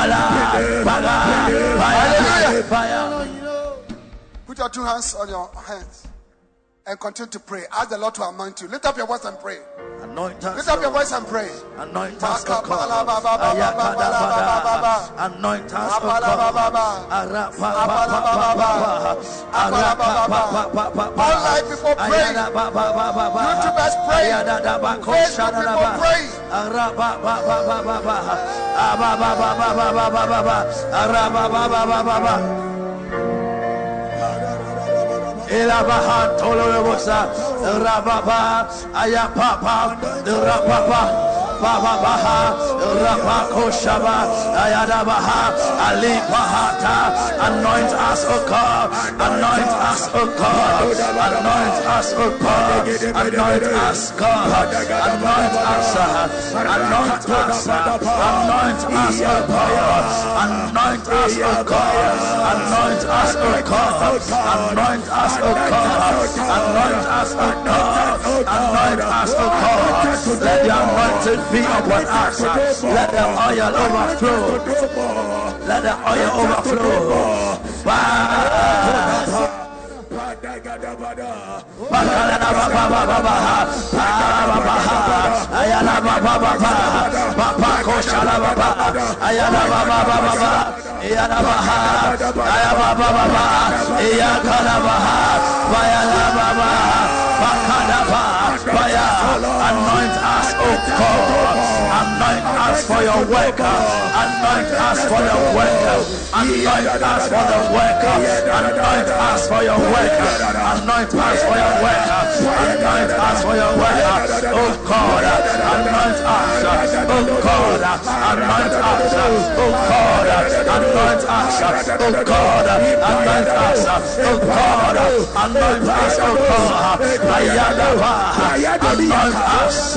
Fala. Fala. Fire. Fire. Put your two hands on your hands and continue to pray. Ask the Lord to anoint you. Lift up your voice and pray. Anoint us. Lift up your voice and pray. Anoint us, O God. Anoint us, O God. All life people pray. YouTubers pray. Facebook people pray. Araba Ilabaha tolorobosa rababa ayapapa rababa baba baha rabako shaba ayadabaha ali bahata anoint us o God anoint us o God anoint us o God anoint us God anoint us anoint us anoint us o God anoint us o God anoint us o God anoint us O God, anoint us, O God, anoint us, O God. Let the anointing be upon us. Let the oil overflow. Let the oil overflow. Anoint oh God. Anoint us for your work. Anoint us for your work. Anoint us for the work. Anoint us for your work. Anoint us for your work. Anoint us for your work. Oh God, anoint us. Oh God, anoint us. Oh God, anoint us. Oh God, anoint us. Oh God, anoint us. Oh God, Ayadaba, anoint us.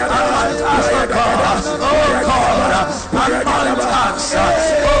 anoint us, O God, oh God, anoint us, oh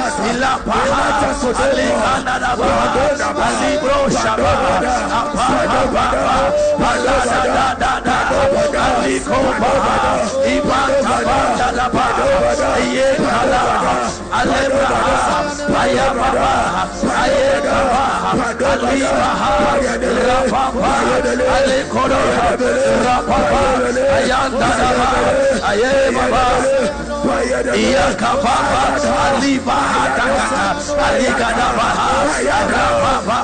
Yeah. Ilapaha Alikana Baba Alibro Shababa Apapa Baba Balada Dada Dada Aliko Baba Ibaka Bada Laba Yekala Alebraha Ayababa Ayekaba Alibaha Rapapa Alikoro Rapapa Ayandana Ayebaba da da da da. Ali da da da. Aya baba.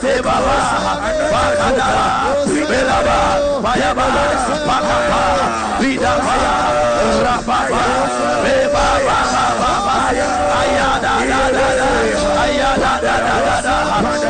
Tebala, Bakada, Ribelaba, Payabala, Bakapa, Lidabaya, Rapaya, Beba, Ayada, Ayada, Ayada, Ayada, Ayada,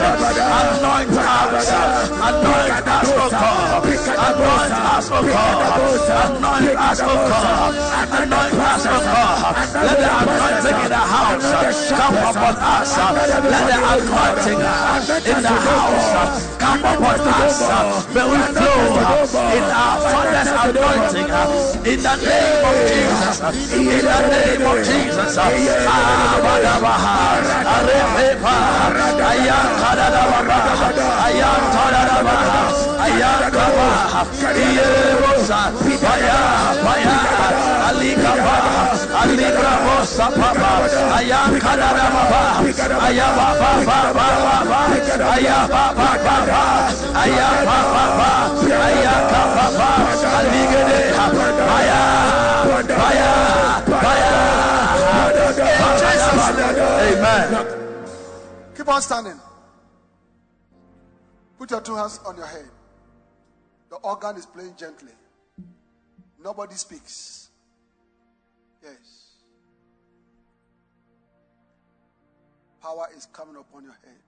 Anoint us. Anoint us. O God. Anoint us, O God. Anoint us, O God. Anoint us, O God. Let the anointing in the house come upon us. Let the anointing in the house come upon us. May we flow in our Father's anointing. In the name of Jesus. In the name of Jesus. Abadabaha. Arepepa. Amen. Keep on standing. Put your two hands on your head. The organ is playing gently. Nobody speaks. Yes. Power is coming upon your head.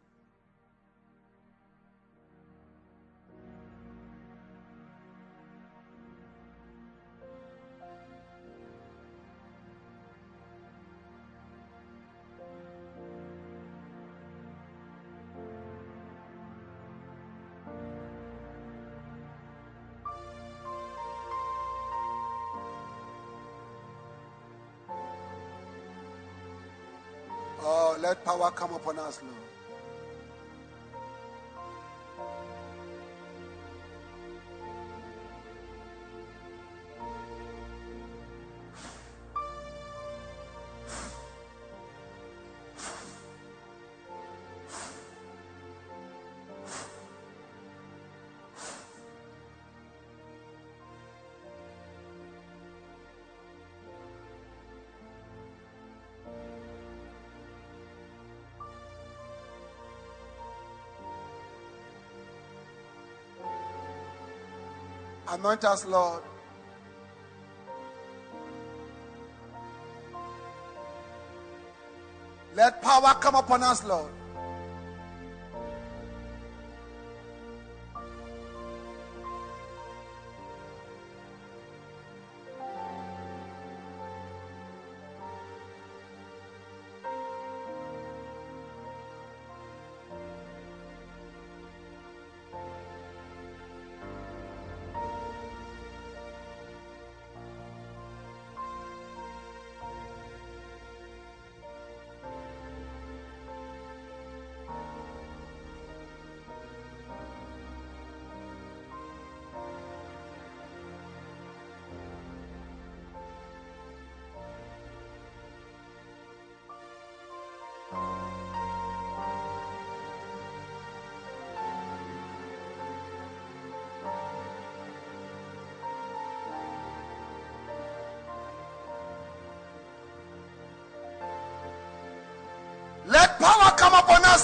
Power come upon us, Lord. Anoint us, Lord. Let power come upon us, Lord.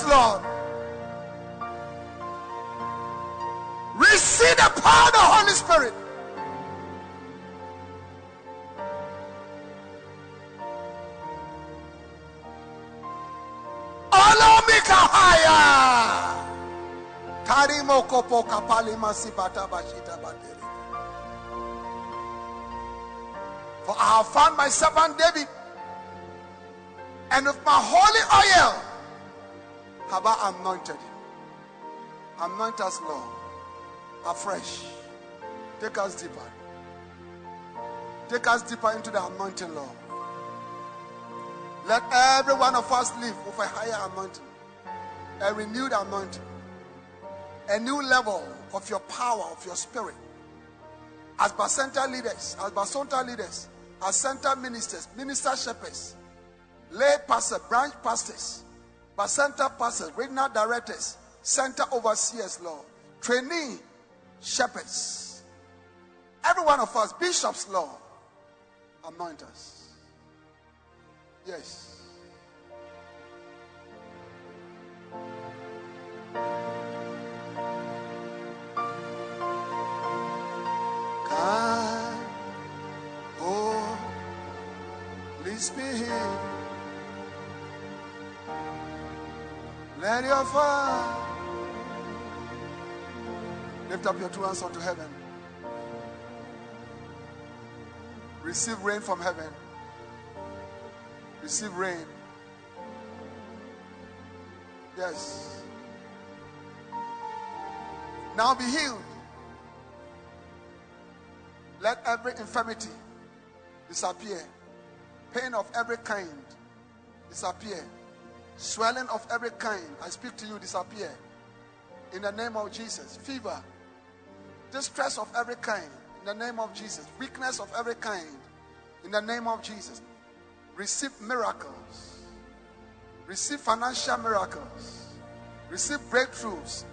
Lord. Receive the power of the Holy Spirit. Olomika higher. Karimo kopo kapali masibata bashita bateri. For I have found my servant David, and with my holy oil have I anointed. Anoint us, Lord, afresh. Take us deeper. Take us deeper into the anointing, Lord. Let every one of us live with a higher anointing, a renewed anointing, a new level of your power, of your spirit. As Bacenta leaders, as Basonta leaders, as center ministers, minister shepherds, lay pastors, branch pastors, Bacenta pastors, regional directors, center overseers, Lord, trainee shepherds, every one of us, bishops, Lord, anoint us. Yes. God, oh, please Let your fire lift up your two hands unto heaven. Receive rain from heaven. Receive rain. Yes. Now be healed. Let every infirmity disappear. Pain of every kind disappear. Swelling of every kind, I speak to you, disappear. In the name of Jesus. Fever. Distress of every kind. In the name of Jesus. Weakness of every kind. In the name of Jesus. Receive miracles. Receive financial miracles. Receive breakthroughs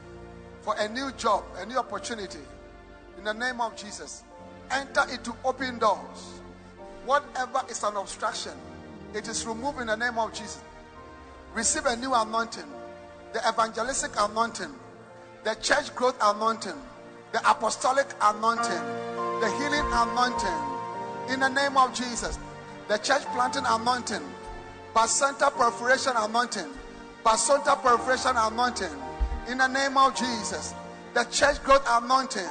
for a new job, a new opportunity. In the name of Jesus. Enter into open doors. Whatever is an obstruction, it is removed in the name of Jesus. Receive a new anointing, the evangelistic anointing, the church growth anointing, the apostolic anointing, the healing anointing. In the name of Jesus, the church planting anointing, Basonta perforation anointing, Basonta perforation anointing. In the name of Jesus, the church growth anointing.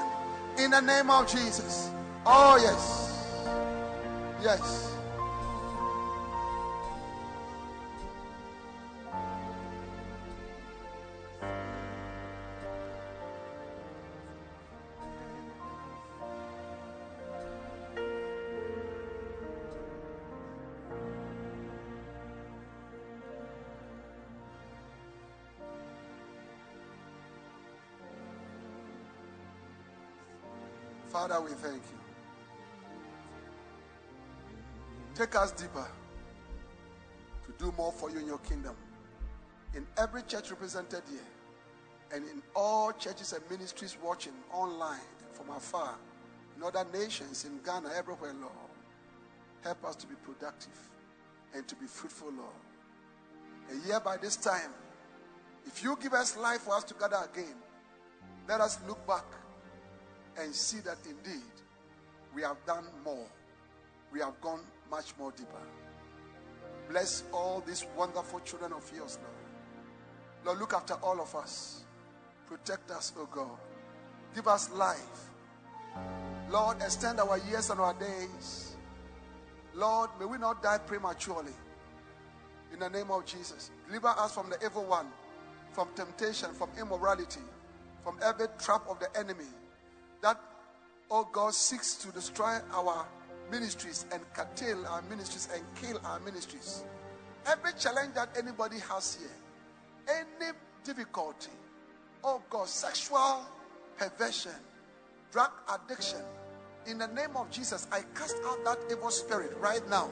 In the name of Jesus. Oh, yes. Yes. Father, we thank you. Take us deeper to do more for you in your kingdom. In every church represented here, and in all churches and ministries watching online from afar, in other nations, in Ghana, everywhere, Lord. Help us to be productive and to be fruitful, Lord. And here by this time, if you give us life for us to gather again, let us look back and see that indeed we have done more. We have gone much more deeper. Bless all these wonderful children of yours, Lord. Lord, look after all of us. Protect us, oh God. Give us life. Lord, extend our years and our days. Lord, may we not die prematurely. In the name of Jesus. Deliver us from the evil one, from temptation, from immorality, from every trap of the enemy that, oh God, seeks to destroy our ministries and curtail our ministries and kill our ministries. Every challenge that anybody has here, any difficulty, oh God, sexual perversion, drug addiction, in the name of Jesus, I cast out that evil spirit right now.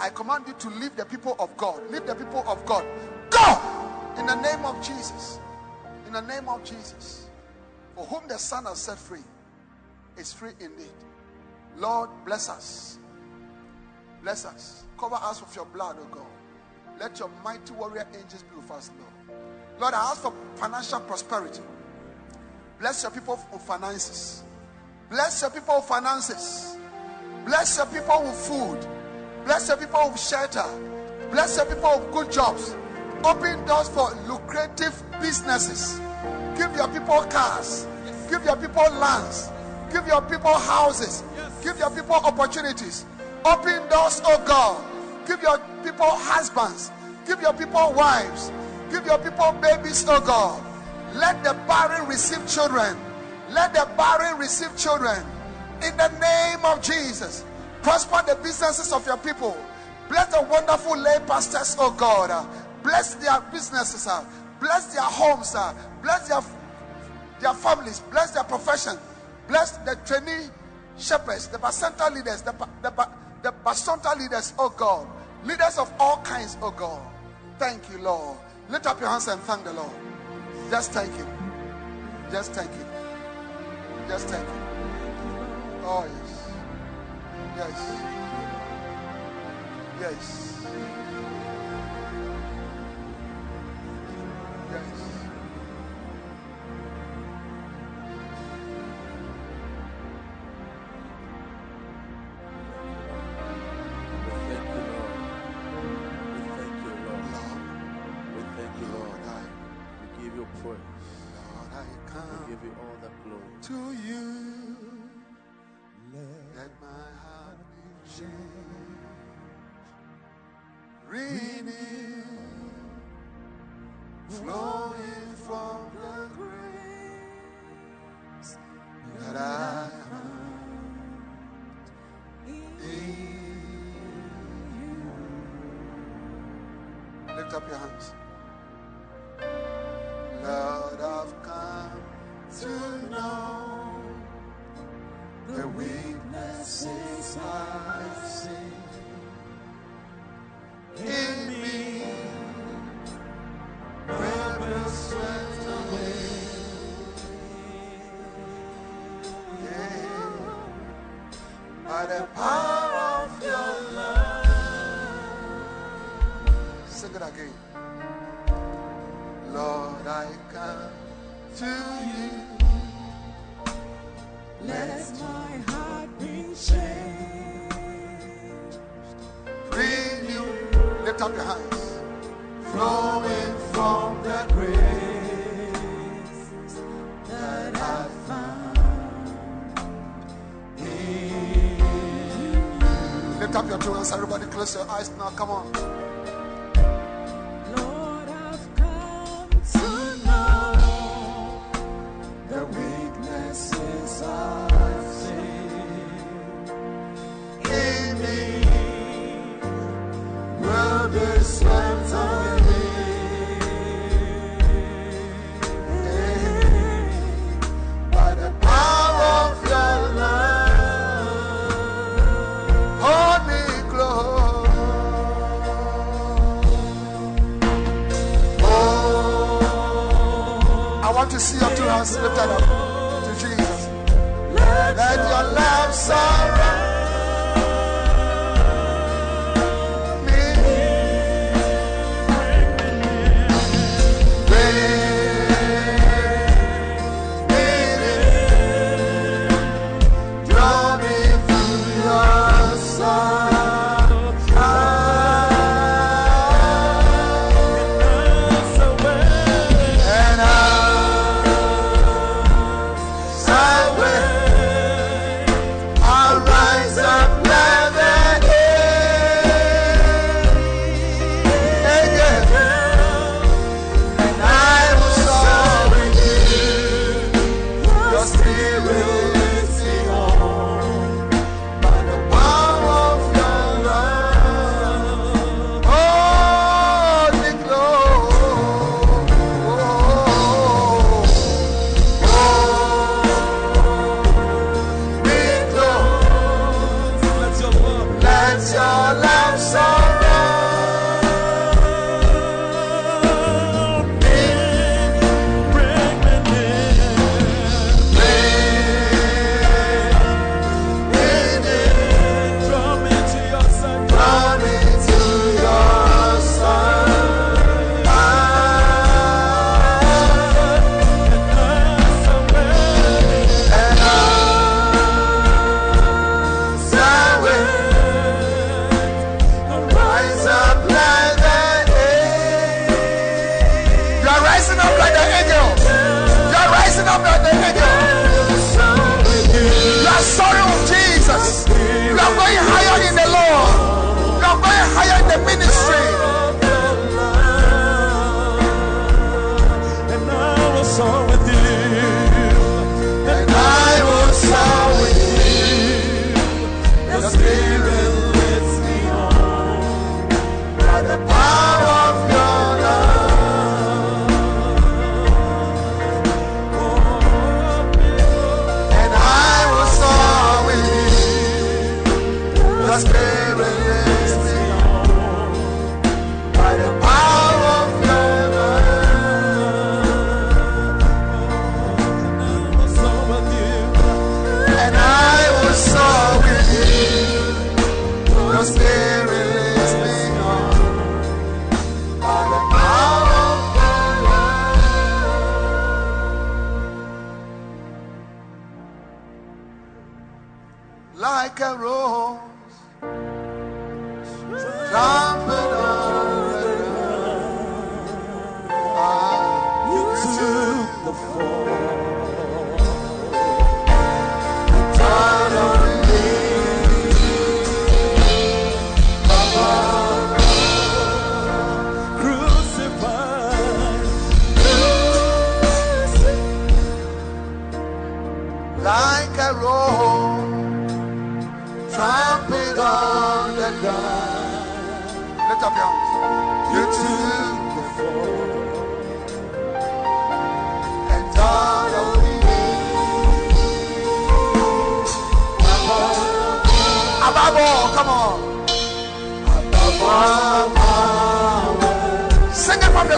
I command you to leave the people of God. Leave the people of God. Go! In the name of Jesus. In the name of Jesus. For whom the Son has set free is free indeed. Lord, bless us. Bless us. Cover us with your blood, O God. Let your mighty warrior angels be with us, Lord. Lord, I ask for financial prosperity. Bless your people with finances. Bless your people with finances. Bless your people with food. Bless your people with shelter. Bless your people with good jobs. Open doors for lucrative businesses. Give your people cars. Give your people lands. Give your people houses. Give your people opportunities. Open doors, oh God. Give your people husbands. Give your people wives. Give your people babies, oh God. Let the barren receive children. Let the barren receive children. In the name of Jesus. Prosper the businesses of your people. Bless the wonderful lay pastors, oh God. Uh, Bless their businesses. Bless their homes. uh, Bless their, their families. Bless their profession. Bless the trainee shepherds, the Basonta leaders, the, the, the Basonta leaders, oh God. Leaders of all kinds, oh God. Thank you, Lord. Lift up your hands and thank the Lord. Just thank Him. Just thank Him. Just thank Him. Oh. Yes. Yes. Yes. Your hands.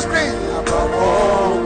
Screen.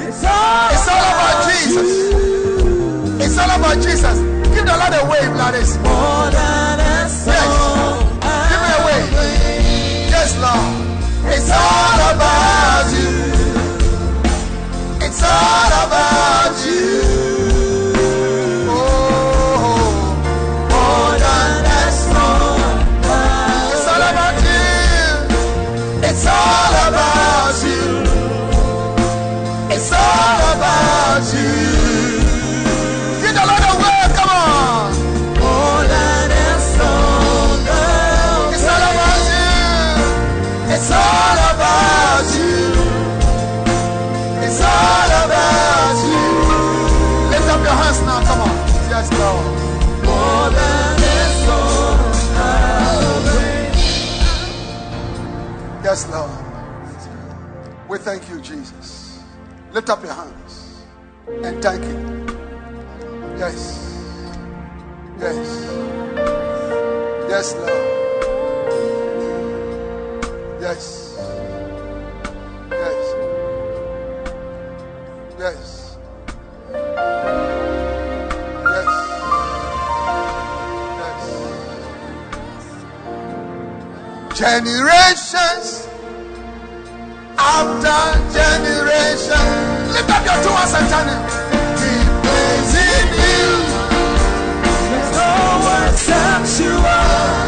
It's all about Jesus. It's all about Jesus. Give the Lord a wave, ladies. Yes. Give me a wave. Yes, Lord. It's all about you. It's all Lift up your hands and thank Him. Yes. Yes. Yes, Lord. Yes. Yes. Yes. Yes. Yes. Generations after generation. Lift up your two hands and him. Keep praising you. There's no one sums you up.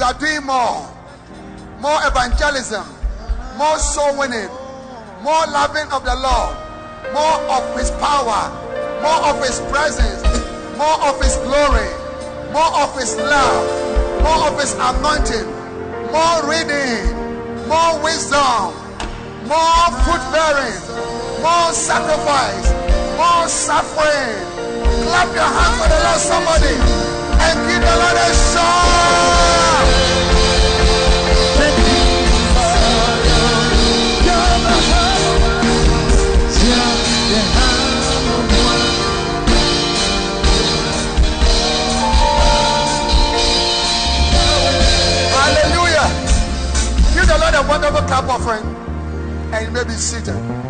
You are doing more. More evangelism. More soul winning, more loving of the Lord, more of His power, more of His presence, more of His glory, more of His love, more of His anointing, more reading, more wisdom, more fruit bearing, more sacrifice, more suffering. Clap your hands for the Lord, somebody, wonderful clap offering and you may be seated.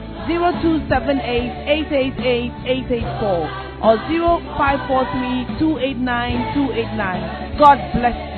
0278-888-884 or 0543-289-289. God bless you.